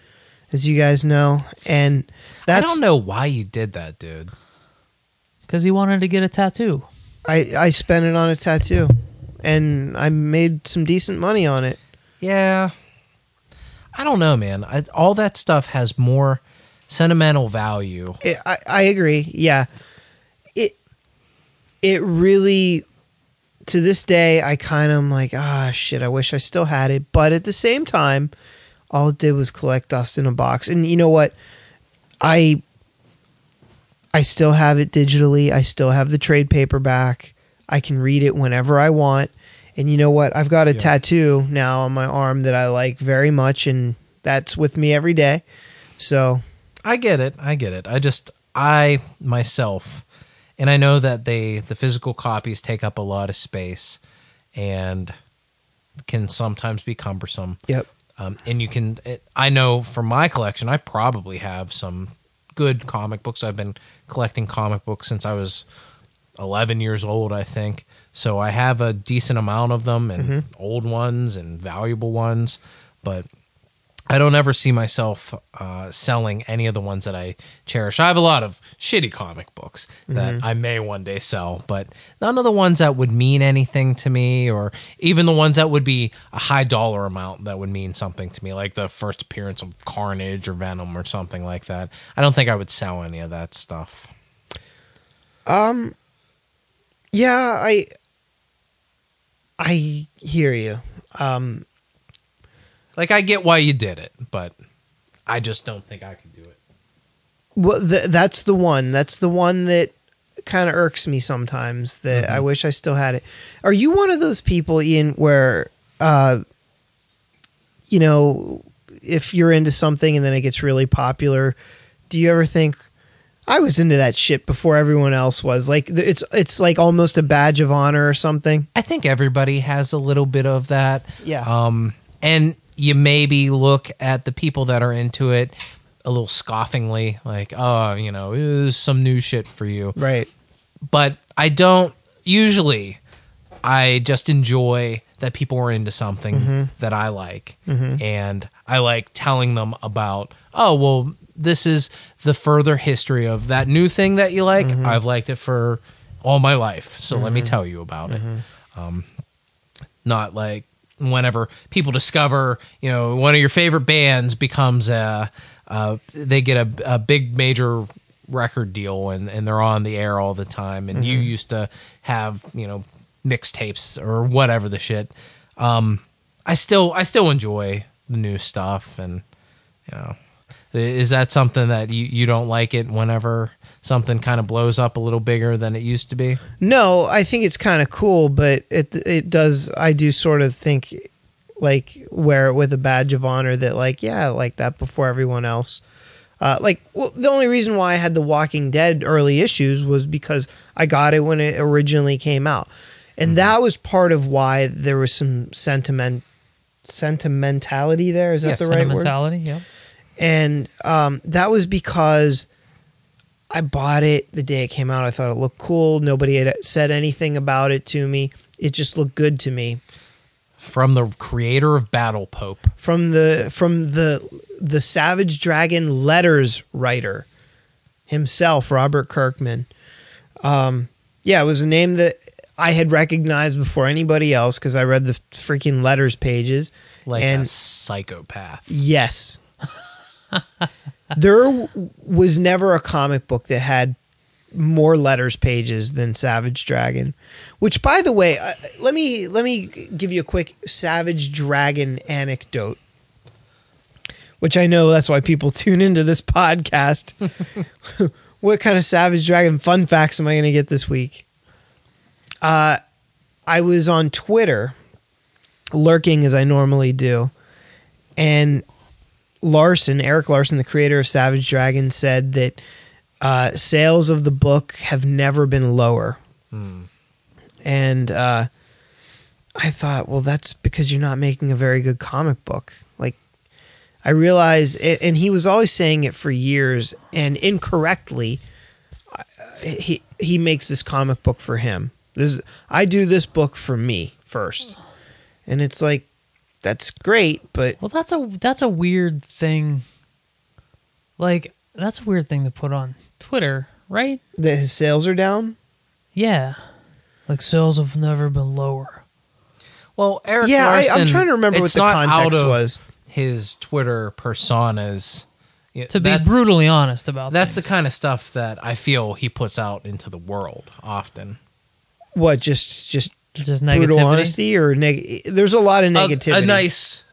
as you guys know, and that's I don't know why you did that, dude. Because he wanted to get a tattoo. I I spent it on a tattoo, and I made some decent money on it. Yeah. I don't know, man. I, all that stuff has more sentimental value. It, I I agree. Yeah, it it really to this day I kind of am like ah shit. I wish I still had it, but at the same time, all it did was collect dust in a box. And you know what? I I still have it digitally. I still have the trade paperback. I can read it whenever I want. And you know what? I've got a Yeah. tattoo now on my arm that I like very much, and that's with me every day. So I get it. I get it. I just I myself and I know that they the physical copies take up a lot of space and can sometimes be cumbersome. yep. Um, and you can it, I know from my collection I probably have some good comic books. I've been collecting comic books since I was 11 years old, I think. So I have a decent amount of them and mm-hmm. old ones and valuable ones, but I don't ever see myself uh, selling any of the ones that I cherish. I have a lot of shitty comic books that I may one day sell, but none of the ones that would mean anything to me, or even the ones that would be a high dollar amount that would mean something to me, like the first appearance of Carnage or Venom or something like that. I don't think I would sell any of that stuff. Um yeah, I I hear you. Um Like, I get why you did it, but I just don't think I could do it. well th- that's the one. That's the one that kind of irks me sometimes that I wish I still had it. Are you one of those people Ian where uh you know, if you're into something and then it gets really popular, do you ever think I was into that shit before everyone else was? Like it's it's like almost a badge of honor or something. I think everybody has a little bit of that. Yeah. Um, and you maybe look at the people that are into it a little scoffingly, like, oh, you know, was some new shit for you. Right. But I don't usually. I just enjoy that people are into something mm-hmm. that I like, mm-hmm. and I like telling them about. Oh well, this is the further history of that new thing that you like. Mm-hmm. I've liked it for all my life, so let me tell you about it. Um, not like whenever people discover, you know, one of your favorite bands becomes a, uh, they get a, a big major record deal and, and they're on the air all the time. And you used to have, you know, mixtapes or whatever the shit. Um, I still, I still enjoy the new stuff. And, you know, is that something that you, you don't like it whenever something kind of blows up a little bigger than it used to be? No, I think it's kind of cool, but it it does. I do sort of think like wear it with a badge of honor that like yeah, I like that before everyone else. Uh, like well, the only reason why I had the Walking Dead early issues was because I got it when it originally came out, and that was part of why there was some sentiment sentimentality there. Is that Yes, the right word? Sentimentality, yeah. And um, that was because I bought it the day it came out. I thought it looked cool. Nobody had said anything about it to me. It just looked good to me. From the creator of Battle Pope. From the from the the Savage Dragon letters writer himself, Robert Kirkman. Um, yeah, it was a name that I had recognized before anybody else because I read the freaking letters pages. like and a psychopath. Yes. There was never a comic book that had more letters pages than Savage Dragon. Which by the way, uh, let me let me give you a quick Savage Dragon anecdote. Which I know that's why people tune into this podcast. what kind of Savage Dragon fun facts am I going to get this week? Uh I was on Twitter lurking as I normally do. And Larsen, Erik Larsen, the creator of Savage Dragon, said that uh, sales of the book have never been lower. and uh, I thought, well, that's because you're not making a very good comic book. Like, I realize, and he was always saying it for years, and incorrectly. uh, He he makes this comic book for him. This I do this book for me first, and it's like that's great, but Well, that's a that's a weird thing. Like that's a weird thing to put on Twitter, right? that his sales are down. Yeah. Like sales have never been lower. Well, Erik Yeah, I- I'm Larsen, trying to remember what it's the not context out of was. His Twitter personas. Yeah, To be that's- brutally honest about That's the things. kind of stuff that I feel he puts out into the world often. What just just just brutal negativity. honesty or neg? There's a lot of negativity. A, nice,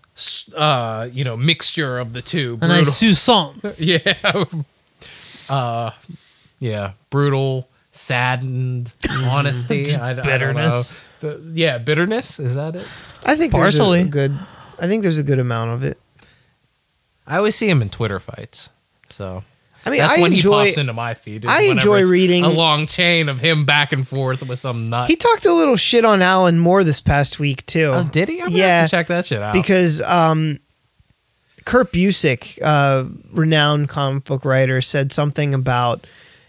uh, you know, mixture of the two. A nice sousson. yeah, uh, yeah, brutal, saddened honesty, I, I don't know. Bitterness. But, yeah, bitterness is that it? I think there's a Partially. good. I think there's a good amount of it. I always see him in Twitter fights, so I mean, that's I when enjoy. he pops into my feed. I enjoy reading- a long chain of him back and forth with some nut. he talked a little shit on Alan Moore this past week too. oh, did he? I'm Yeah, have to check that shit out. because um, Kurt Busiek, uh, renowned comic book writer, said something about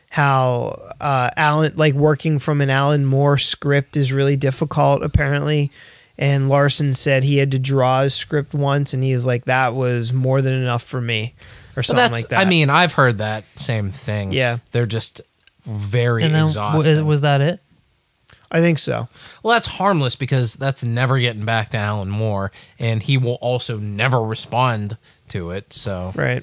how uh, Alan, like working from an Alan Moore script, is really difficult. Apparently, and Larsen said he had to draw his script once, and he was like, "That was more than enough for me," or something that's, like that. I mean, I've heard that same thing. Yeah. they're just very And then exhausting. w- was that it? I think so. Well, that's harmless because that's never getting back to Alan Moore, and he will also never respond to it. So Right.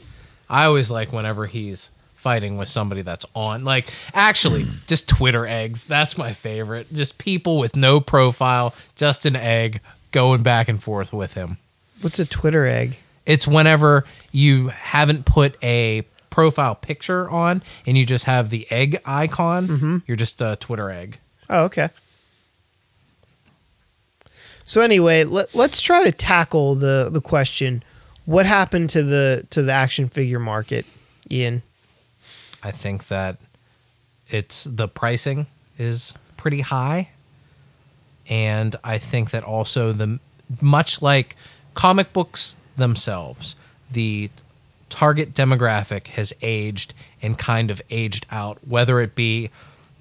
I always like whenever he's fighting with somebody that's on, like actually just Twitter eggs. That's my favorite. Just people with no profile, just an egg going back and forth with him. What's a Twitter egg? It's whenever you haven't put a profile picture on and you just have the egg icon. Mm-hmm. You're just a Twitter egg. Oh, okay. So anyway, let, let's try to tackle the the question: What happened to the to the action figure market, Ian? I think that it's the pricing is pretty high. And I think that also the much like comic books themselves, the target demographic has aged and kind of aged out, whether it be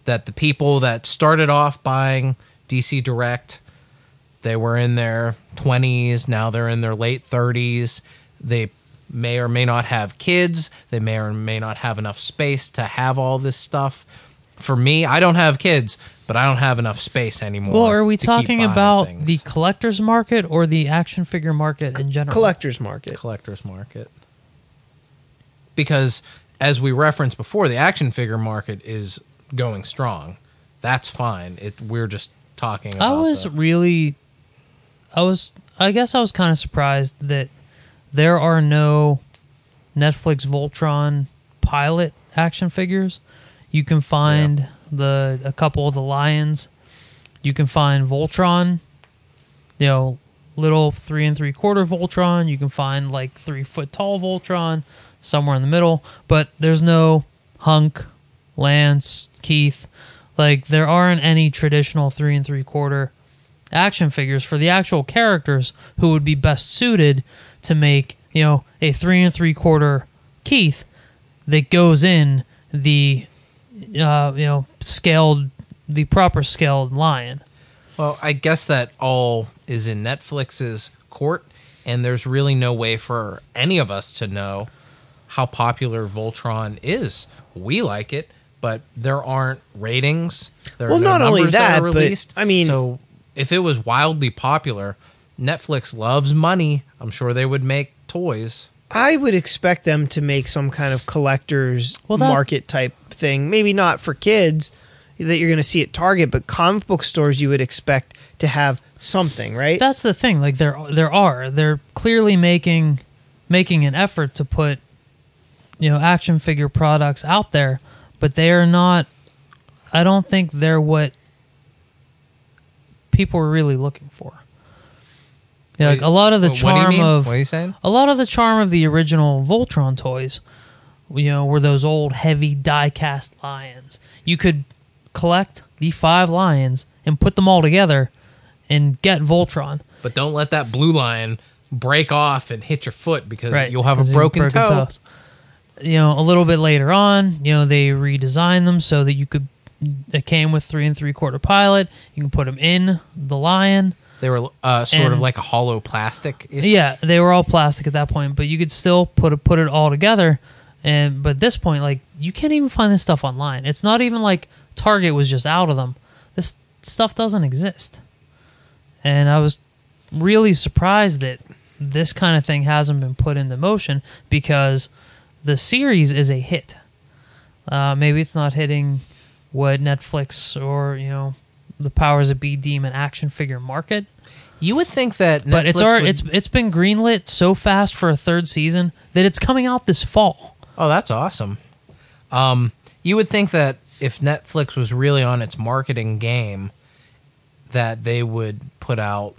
that the people that started off buying DC Direct, they were in their 20s, now they're in their late 30s. They may or may not have kids, they may or may not have enough space to have all this stuff. For me, I don't have kids, but I don't have enough space anymore. Well, are we talking about things. the collector's market or the action figure market in general? Collectors market. collector's market? Because as we referenced before, the action figure market is going strong. That's fine. It we're just talking I was the- really, I was, I guess I was kind of surprised that there are no Netflix Voltron pilot action figures. You can find the a couple of the lions. You can find Voltron, you know, little three and three quarter Voltron. You can find like three foot tall Voltron somewhere in the middle, but there's no Hunk, Lance, Keith. Like there aren't any traditional three and three quarter action figures for the actual characters who would be best suited to make you know a three and three quarter Keith that goes in the uh, you know scaled the proper scaled lion. Well, I guess that all is in Netflix's court, and there's really no way for any of us to know how popular Voltron is. We like it, but there aren't ratings. There Well, are no not only numbers that, are but. I mean- so if it was wildly popular, Netflix loves money. I'm sure they would make toys. I would expect them to make some kind of collectors Well, market type thing. Maybe not for kids that you're going to see at Target, but comic book stores you would expect to have something, right? That's the thing. Like there there are they're clearly making making an effort to put you know action figure products out there, but they are not. I don't think they're what people are really looking for. Yeah, like a lot of the what do you charm mean? of What are you saying? a lot of the charm of the original Voltron toys, you know, were those old heavy die cast lions. You could collect the five lions and put them all together and get Voltron. But don't let that blue lion break off and hit your foot because you'll have a you broken, toe. toes. You know, a little bit later on, you know, they redesigned them so that you could. It came with three and three quarter pilot. You can put them in the Lion. They were uh, sort of like a hollow plastic. Yeah, they were all plastic at that point, but you could still put it, put it all together. And but at this point, like you can't even find this stuff online. It's not even like Target was just out of them. This stuff doesn't exist. And I was really surprised that this kind of thing hasn't been put into motion because the series is a hit. Uh, maybe it's not hitting what Netflix or you know the powers of be deem an action figure market, You would think that, but it's Netflix already, would- it's it's been greenlit so fast for a third season that it's coming out this fall. Oh, that's awesome. Um, you would think that if Netflix was really on its marketing game, that they would put out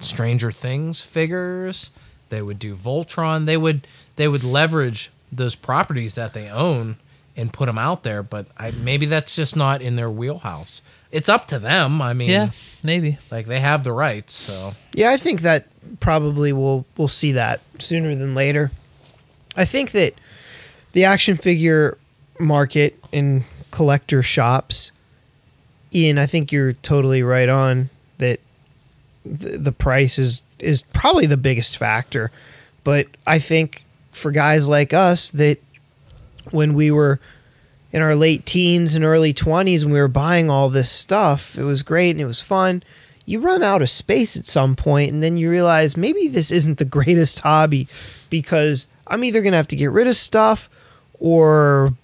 Stranger Things figures. They would do Voltron. They would they would leverage those properties that they own and put them out there. But I, maybe that's just not in their wheelhouse. It's up to them. I mean, Yeah, maybe. like they have the rights. So Yeah, I think that probably we'll we'll see that sooner than later. I think that the action figure market in collector shops, Ian, I think you're totally right on that. The, the price is is probably the biggest factor, but I think for guys like us that when we were in our late teens and early 20s when we were buying all this stuff, it was great and it was fun you run out of space at some point and then you realize maybe this isn't the greatest hobby because I'm either going to have to get rid of stuff or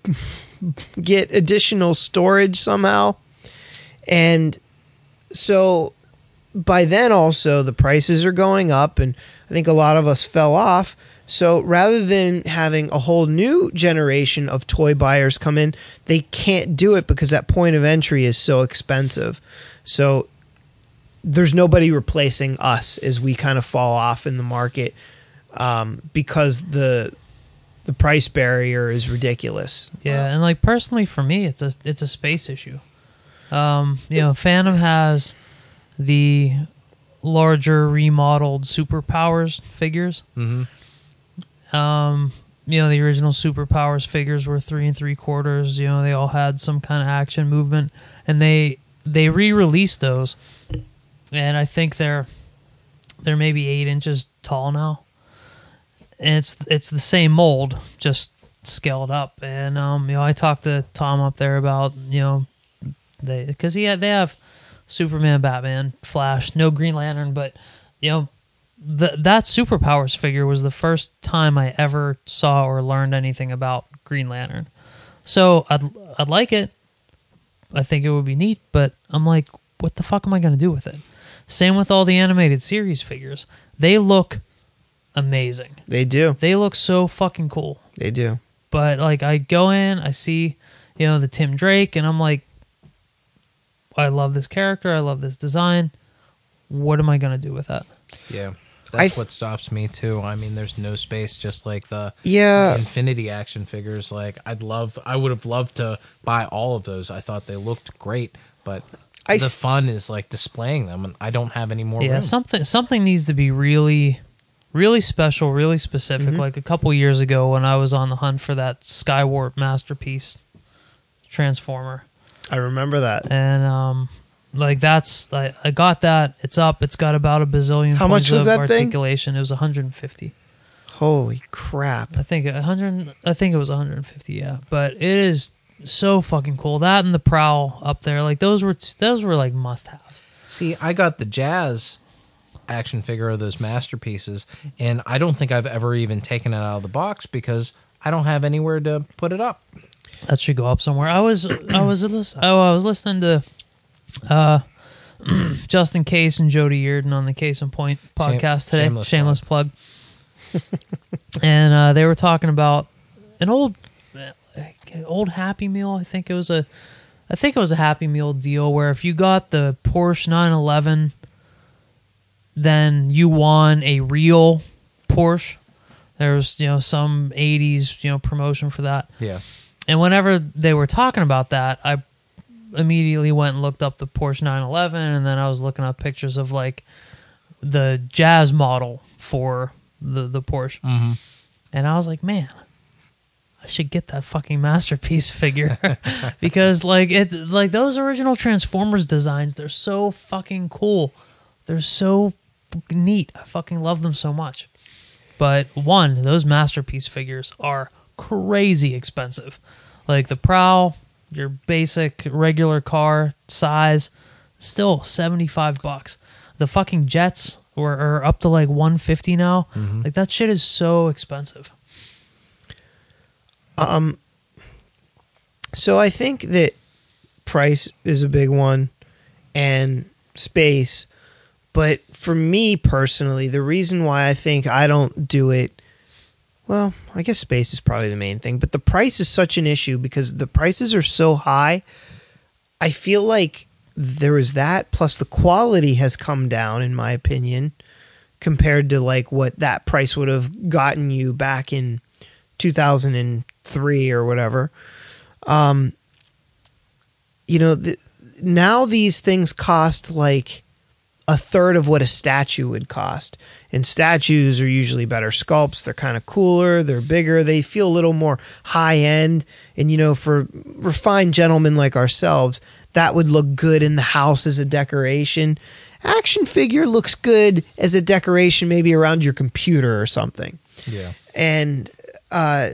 get additional storage somehow. And so by then also the prices are going up and I think a lot of us fell off. So rather than having a whole new generation of toy buyers come in, they can't do it because that point of entry is so expensive. So there's nobody replacing us as we kind of fall off in the market um, because the the price barrier is ridiculous. Yeah, and like personally for me, it's a it's a space issue. Um, you know, Phantom has the larger remodeled superpowers figures. Mhm. Um, you know, the original superpowers figures were three and three quarters. You know, they all had some kind of action movement, and they they re-released those, and I think they're they're maybe eight inches tall now. It's it's the same mold, just scaled up. And um, you know, I talked to Tom up there about you know they because he had they have Superman, Batman, Flash, no Green Lantern, but you know the, that superpowers figure was the first time I ever saw or learned anything about Green Lantern. So I'd I'd like it. I think it would be neat, but I'm like, what the fuck am I going to do with it? Same with all the animated series figures. They look amazing. They do. They look so fucking cool. They do. But like I go in, I see, you know, the Tim Drake and I'm like I love this character, I love this design. What am I going to do with that? yeah, that's th- what stops me too. I mean, there's no space, just like the Yeah. Infinity action figures. Like I'd love, I would have loved to buy all of those. I thought they looked great, but I the s- fun is like displaying them, and I don't have any more yeah, room. something something needs to be really really special, really specific. Mm-hmm. Like a couple years ago when I was on the hunt for that Skywarp masterpiece transformer. I remember that. And um like that's I, I got that. It's up. It's got about a bazillion How much was of that thing? articulation. It was 150. Holy crap. I think 100 I think it was 150, yeah. But it is so fucking cool. That and the prowl up there, like those were those were like must-haves. See, I got the Jazz action figure of those masterpieces, and I don't think I've ever even taken it out of the box because I don't have anywhere to put it up. That should go up somewhere. I was I was oh I was listening to uh Justin Case and Jody Earden on the Case in Point Shame- podcast today. shameless Shameless, plug. and uh, they were talking about an old old Happy Meal. I think it was a I think it was a Happy Meal deal where if you got the Porsche 911 then you won a real Porsche. There was, you know, some 80s, you know, promotion for that. Yeah. And whenever they were talking about that, I immediately went and looked up the Porsche 911, and then I was looking up pictures of like the Jazz model for the the Porsche, Mhm. and I was like, man. I should get that fucking masterpiece figure because like it like those original Transformers designs they're so fucking cool. They're so neat. I fucking love them so much. But one, those masterpiece figures are crazy expensive. Like the Prowl, your basic regular car size, still 75 bucks. The fucking Jets were are up to like 150 now. Like that shit is so expensive. Um, so I think that price is a big one and space. But for me personally, the reason why I think I don't do it, well, I guess space is probably the main thing, but the price is such an issue because the prices are so high. I feel like there is that, plus the quality has come down, in my opinion, compared to like what that price would have gotten you back in 2003 or whatever. Um, you know, th- now these things cost like a third of what a statue would cost. And statues are usually better sculpts. They're kind of cooler. They're bigger. They feel a little more high end. And, you know, for refined gentlemen like ourselves, that would look good in the house as a decoration. Action figure looks good as a decoration, maybe around your computer or something Yeah. and uh,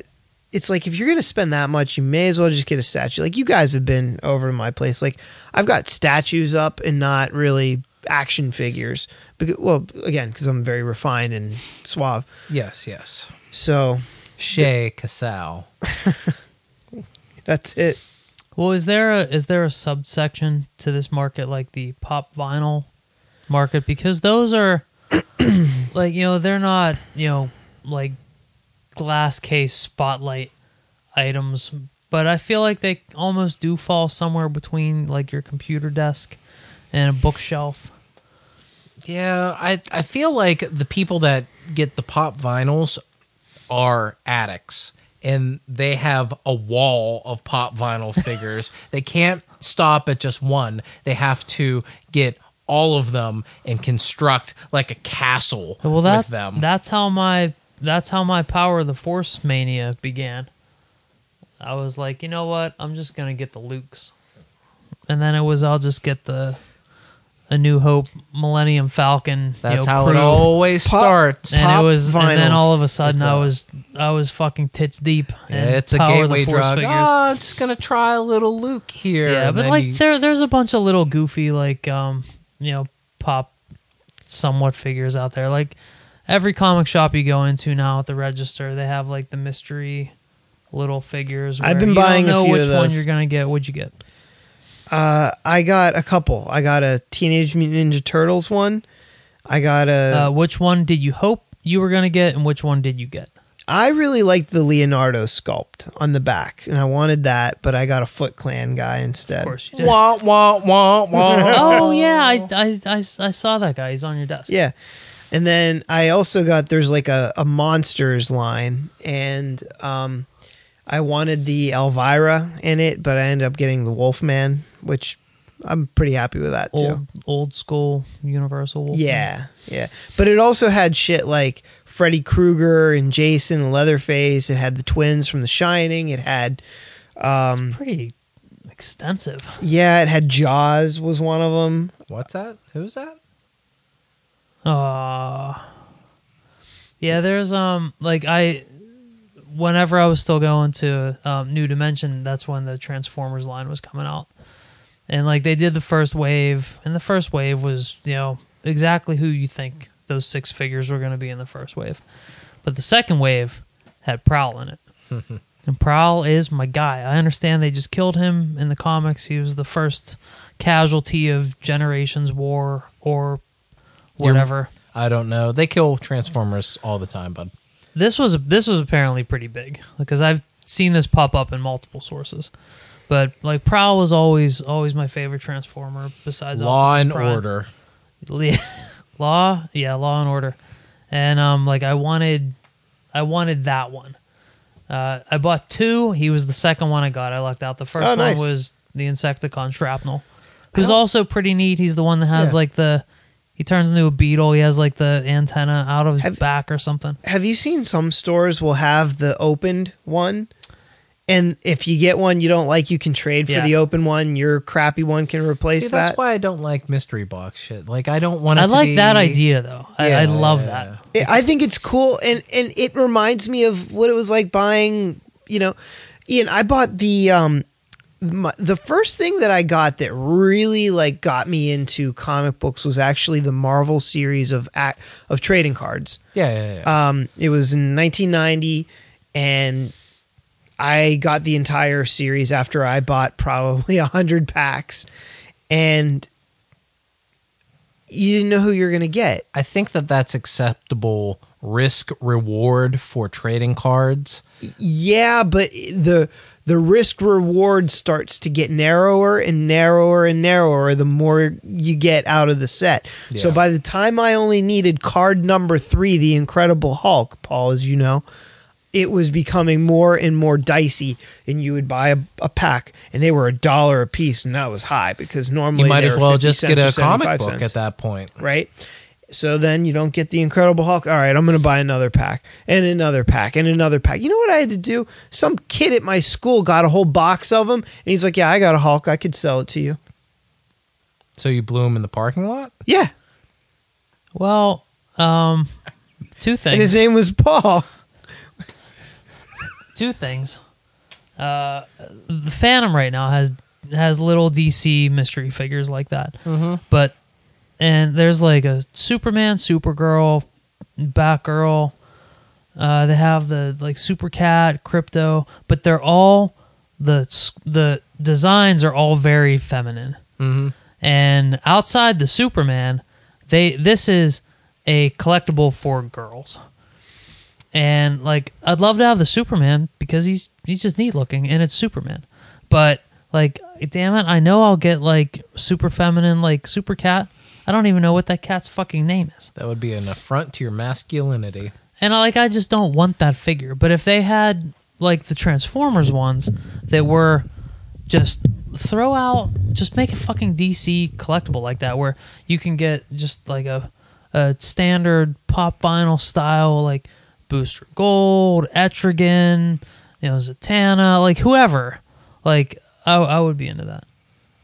it's like if you're gonna spend that much, you may as well just get a statue. Like you guys have been over to my place. Like I've got statues up and not really action figures. Because, well, again, because I'm very refined and suave. Yes, yes. So Shay Casal. that's it. Well, is there a is there a subsection to this market like the pop vinyl market because those are like you know they're not you know like glass case spotlight items, but I feel like they almost do fall somewhere between like your computer desk and a bookshelf. Yeah, I I feel like the people that get the pop vinyls are addicts and they have a wall of pop vinyl figures. they can't stop at just one. They have to get all of them and construct like a castle Well, that with them. that's how my that's how my power of the force mania began. I was like, you know what? I'm just gonna get the Lukes, and then it was I'll just get the a New Hope Millennium Falcon. you That's know, how crew. it always Pop- starts. And top it was, and then all of a sudden, It's I a- was I was fucking tits deep. in it's a Power of the gateway drug. figures. Oh, I'm just gonna try a little Luke here. Yeah, but like you- there there's a bunch of little goofy like um you know pop somewhat figures out there. Like every comic shop you go into now at the register, they have like the mystery little figures. I've been you buying a don't know few which of one you're gonna get. What'd you get? Uh, I got a couple. I got a Teenage Mutant Ninja Turtles one. I got a. Uh, which one did you hope you were gonna get, and which one did you get? I really liked the Leonardo sculpt on the back, and I wanted that, but I got a Foot Clan guy instead. Of course you did. wah wah wah wah. Oh yeah, I, I, I, I saw that guy. He's on your desk. Yeah. And then I also got there's like a, a monsters line and um I wanted the Elvira in it, but I ended up getting the Wolfman, which I'm pretty happy with that too. Old old school Universal. Wolfman. Yeah, yeah. But it also had shit like Freddy Krueger and Jason and Leatherface. It had the twins from The Shining. It had um pretty extensive. yeah, it had Jaws was one of them. What's that? Who's that? Uh yeah, there's um like I whenever I was still going to um, New Dimension, that's when the Transformers line was coming out. And like they did the first wave, and the first wave was, you know, exactly who you think those six figures were going to be in the first wave. But the second wave had Prowl in it. and Prowl is my guy. I understand they just killed him in the comics. He was the first casualty of Generations War or You're- whatever. I don't know. They kill Transformers all the time, bud. This was this was apparently pretty big because I've seen this pop up in multiple sources. But like Prowl was always always my favorite Transformer besides Law Optimus and Prime. Order. Yeah, Law, yeah, Law and Order, and um, like I wanted, I wanted that one. Uh, I bought two. He was the second one I got. I lucked out. The first Oh, nice. one was the Insecticon Shrapnel, who's also pretty neat. He's the one that has Yeah. like the he turns into a beetle. He has like the antenna out of his Have- back or something. Have you seen some stores will have the opened one? And if you get one you don't like, you can trade for Yeah. the open one. Your crappy one can replace See, that's that. why I don't like mystery box shit. Like I don't want. It I to like be- that idea though. I, I love yeah, that. I I think it's cool, and and it reminds me of what it was like buying. You know, Ian, I bought the um, my, the first thing that I got that really like got me into comic books was actually the Marvel series of act of trading cards. Yeah, yeah, yeah. Um, it was in 1990, and I got the entire series after I bought probably a hundred packs, and you didn't know who you're gonna get. I think that that's acceptable risk reward for trading cards. Yeah, but the the risk reward starts to get narrower and narrower and narrower the more you get out of the set. So by the time I only needed card number 3, the Incredible Hulk, Paul as you know, it was becoming more and more dicey and you would buy a, a pack and they were a dollar a piece and that was high because normally You might as well just get a comic book cents at that point. right? So then you don't get the Incredible Hulk. All right, I'm going to buy another pack and another pack and another pack. You know what I had to do? Some kid at my school got a whole box of them, and he's like, "Yeah, I got a Hulk. I could sell it to you." So you blew him in the parking lot. Yeah, Well, um, two and things. his name was Paul. two things. Uh, the Phantom right now has has little DC mystery figures like that, but and there's like a Superman, Supergirl, Batgirl. Uh, they have the like Super Cat, Krypto, but they're all the the designs are all very feminine. Mm-hmm. And outside the Superman, they this is a collectible for girls. And like I'd love to have the Superman because he's he's just neat looking and it's Superman. But like damn it, I know I'll get like super feminine like Super Cat. I don't even know what that cat's fucking name is. That would be an affront to your masculinity. And I, like I just don't want that figure. But if they had like the Transformers ones that were just throw out just make a fucking DC collectible like that where you can get just like a a standard pop vinyl style like Booster Gold, Etrigan, you know, Zatanna, like whoever. Like I I would be into that.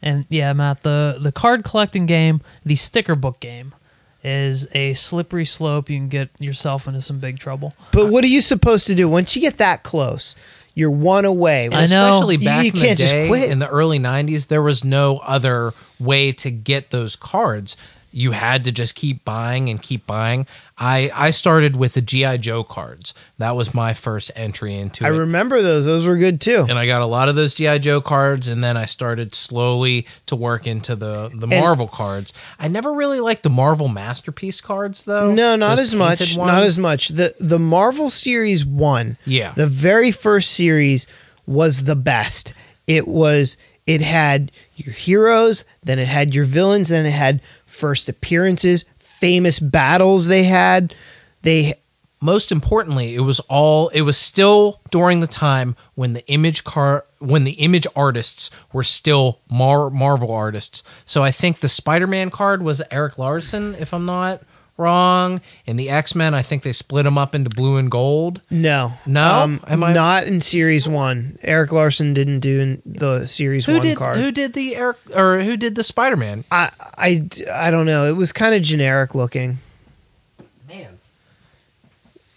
And yeah, Matt, the the card collecting game, the sticker book game is a slippery slope. You can get yourself into some big trouble. But what are you supposed to do once you get that close? You're one away. I know. especially You- back you in can't the just quit. in the early '90s, there was no other way to get those cards. You had to just keep buying and keep buying. I I started with the GI Joe cards. That was my first entry into I it. remember those. Those were good too. and I got a lot of those GI Joe cards, and then I started slowly to work into the the And- Marvel cards. I never really liked the Marvel masterpiece cards, though. No, not Those as much. painted Not as much. The the Marvel series one. Yeah. The very first series was the best. It was it had your heroes, then it had your villains, then it had first appearances, famous battles they had. They most importantly, it was all it was still during the time when the image car when the image artists were still Mar- Marvel artists. So I think the Spider-Man card was Erik Larsen, if I'm not wrong. And the X-Men, I think they split them up into blue and gold. no. No? Am I- not in series one. Erik Larsen didn't do in the series Who one did card. who did the Erik or who did the Spider-Man? I, I, I don't know. It was kind of generic looking. Man.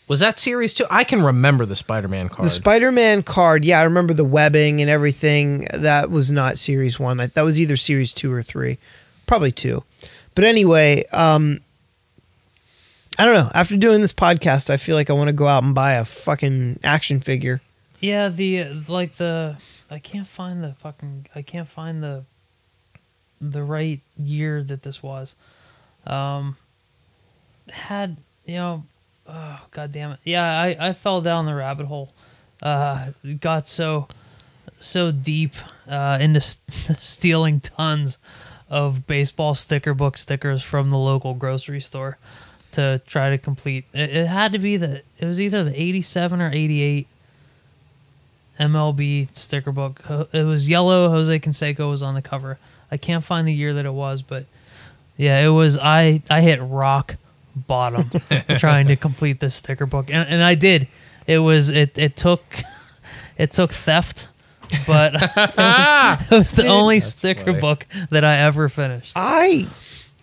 Was that series 2? I can remember the Spider-Man card. The Spider Man card, yeah, I remember the webbing and everything. That was not series one. That was either series two or three. Probably two. But anyway, um, I don't know. After doing this podcast, I feel like I want to go out and buy a fucking action figure. Yeah, the like the I can't find the fucking I can't find the the right year that this was. Um had you know oh god damn it. Yeah, I I fell down the rabbit hole. Uh got so so deep uh into s stealing tons of baseball sticker book stickers from the local grocery store to try to complete it, it had to be the it was either the 87 or 88 MLB sticker book. It was yellow. Jose Canseco was on the cover. I can't find the year that it was, but yeah, it was. I I hit rock bottom trying to complete this sticker book, and, and I did. It was it it took it took theft, but it was, it was the only That's sticker funny. book that I ever finished. I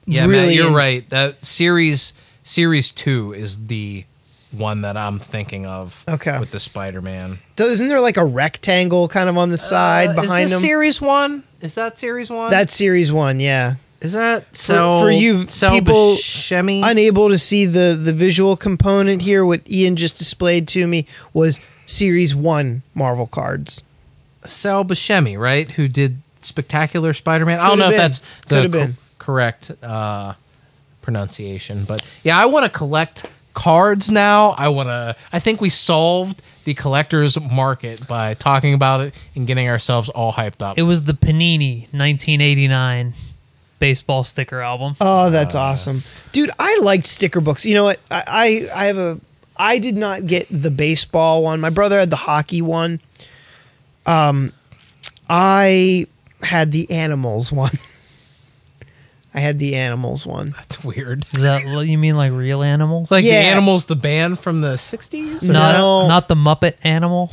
Yeah, really Matt, you're en- right. That series series two is the one that I'm thinking of. Okay. With the Spider-Man Isn't there like a rectangle kind of on the side Uh, behind is this them? Series one. Is that series one? That's series one, yeah. is that so? for you Sal people Buscema? Unable to see the the visual component here, what Ian just displayed to me was series one Marvel cards. Sal Buscema, right? Who did Spectacular Spider-Man? I don't Could've know if been. that's the Could've co- correct uh, pronunciation, but yeah, I want to collect cards now. I want to. I think we solved the collector's market by talking about it and getting ourselves all hyped up. It was the Panini 1989 baseball sticker album. Oh, that's awesome, dude! I liked sticker books. You know what? I, I I have a. I did not get the baseball one. My brother had the hockey one. Um, I had the animals one. I had the animals one. That's weird. Is that what you mean, like real animals? Like Yeah. the Animals, the band from the '60s. not, No. not the Muppet animal.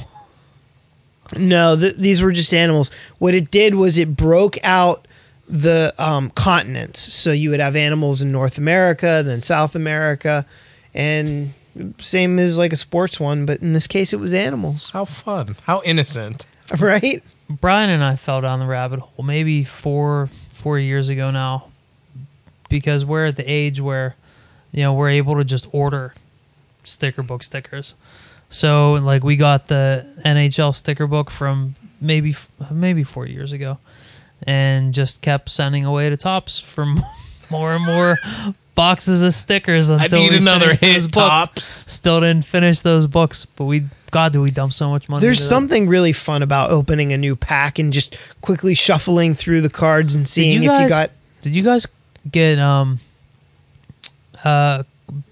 No, th- these were just animals. What it did was it broke out the um, continents. So you would have animals in North America, then South America, and same as like a sports one, but in this case it was animals, How fun! How innocent! right? Brian and I fell down the rabbit hole maybe four four years ago now, because we're at the age where, you know, we're able to just order sticker book stickers. So like we got the NHL sticker book from maybe maybe four years ago, and just kept sending away to Topps for more and more boxes of stickers until need we another finished those hit, books. Topps. Still didn't finish those books, but we God, do we dump so much money? There's into that. something really fun about opening a new pack and just quickly shuffling through the cards and seeing Did you if you got. Did you guys get um uh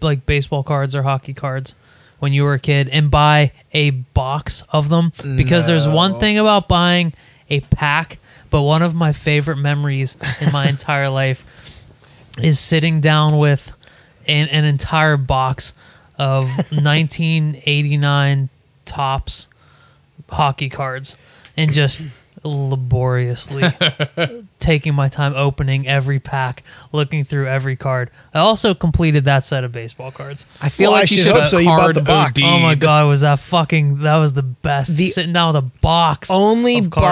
like baseball cards or hockey cards when you were a kid and buy a box of them? Because there's one thing about buying a pack, but one of my favorite memories in my entire life is sitting down with an, an entire box of 1989 Topps hockey cards and just laboriously taking my time opening every pack, looking through every card. I also completed that set of baseball cards. I feel Well, I like you should should hope have so. You bought card the box. OD'd. Oh my god, was that fucking that was the best. The Sitting down with a box. only of cards.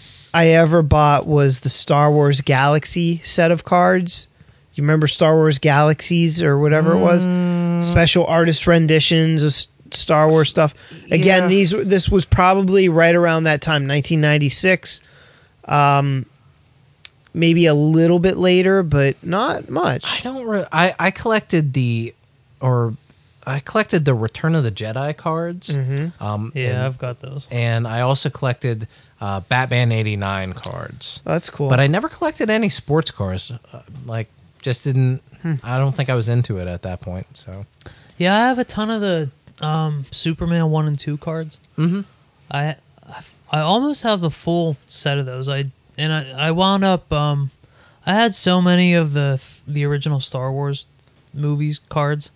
box I ever bought was the Star Wars Galaxy set of cards. You remember Star Wars Galaxies or whatever it was? Mm. Special artist renditions of Star Wars stuff. Again, Yeah. these this was probably right around that time, 1996. Um, maybe a little bit later, but not much. I much. don't. Re- I I collected the, or I collected the Return of the Jedi cards. Mm-hmm. Um, Yeah, and, I've got those. and I also collected uh, Batman '89 cards. That's cool. But I never collected any sports cards. Uh, like, just didn't. Hmm. I don't think I was into it at that point. So Yeah, I have a ton of the um, Superman one and two cards. Mhm. I I've- I almost have the full set of those. I and I, I wound up. Um, I had so many of the the original Star Wars movies cards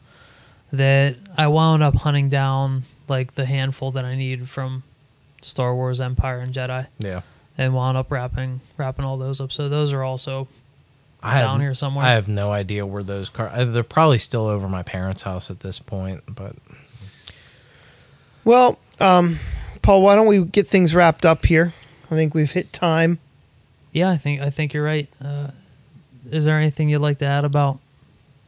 that I wound up hunting down like the handful that I needed from Star Wars Empire and Jedi, yeah, and wound up wrapping wrapping all those up. So those are also I down have, here somewhere. I have no idea where those cards. They're probably still over my parents' house at this point. But well, um, Paul, why don't we get things wrapped up here? I think we've hit time. Yeah, I think I think you're right. Uh, is there anything you'd like to add about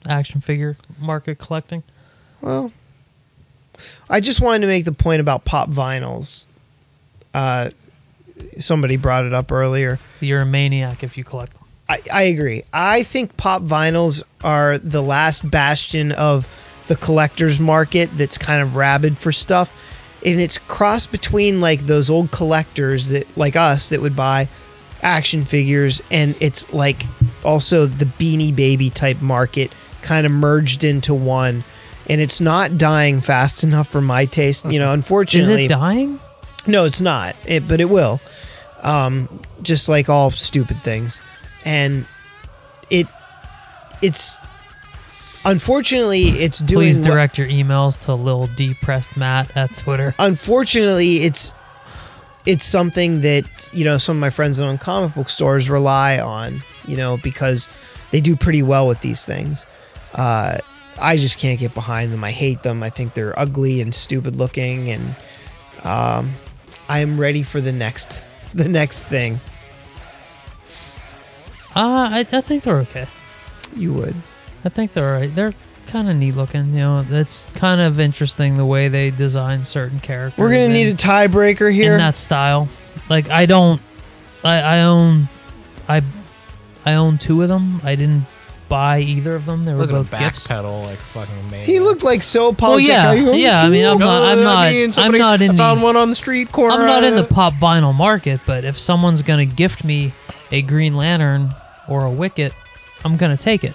action figure market collecting? Well, I just wanted to make the point about pop vinyls. Uh, somebody brought it up earlier. You're a maniac if you collect them. I, I agree. I think pop vinyls are the last bastion of the collector's market that's kind of rabid for stuff. And it's crossed between like those old collectors that like us that would buy action figures and it's like also the beanie baby type market kind of merged into one and it's not dying fast enough for my taste you know unfortunately. Is it dying? No, it's not. It, but it will. Um, just like all stupid things, and it it's unfortunately it's doing. Please what- direct your emails to Lil Depressed Matt at Twitter. unfortunately, it's it's something that you know some of my friends own comic book stores rely on. You know because they do pretty well with these things. Uh, I just can't get behind them. I hate them. I think they're ugly and stupid looking, and um, I am ready for the next the next thing. Uh, I, I think they're okay. You would. I think they're alright. They're kind of neat looking. You know, that's kind of interesting the way they design certain characters. We're gonna in- need a tiebreaker here. in that style. Like I don't, I, I own, I, I own two of them. I didn't buy either of them. They were Look at both gifts. backpedal like fucking amazing. he looked like so Well, apologetic. yeah, yeah. I mean, I'm not, I'm not, I'm not in I found the, one on the street corner. I'm not in the pop vinyl market. But if someone's gonna gift me a Green Lantern or a Wicket, I'm gonna take it.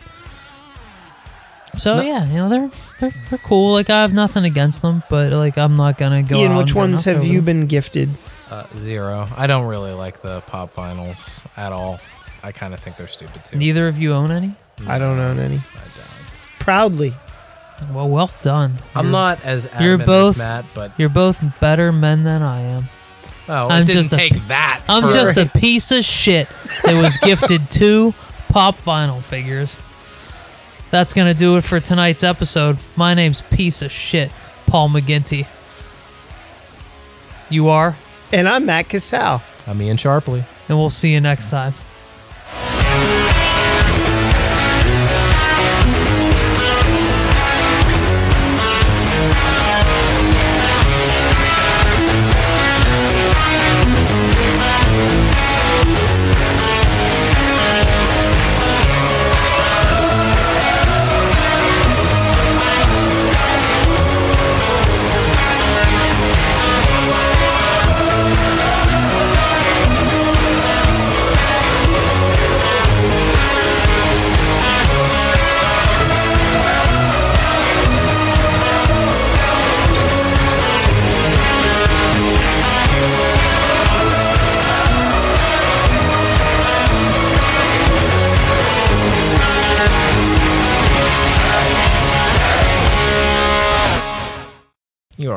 So No- yeah, you know they're they're they're cool. Like I have nothing against them, but like I'm not gonna go. Ian, which ones have you them. been gifted? Uh, zero. I don't really like the pop vinyls at all. I kind of think they're stupid too. Neither of you own any. I don't own any. I don't. Proudly. Well, well done. I'm You're- not as you're both- as Matt, but You're both better men than I am. oh, I'm didn't just a- take that. I'm for- just a piece of shit that was gifted two pop vinyl figures. That's gonna do it for tonight's episode. My name's piece of shit, Paul McGinty. You are, And I'm Matt Casal. I'm Ian Sharpley. and we'll see you next time.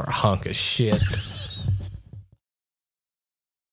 You're a hunk of shit.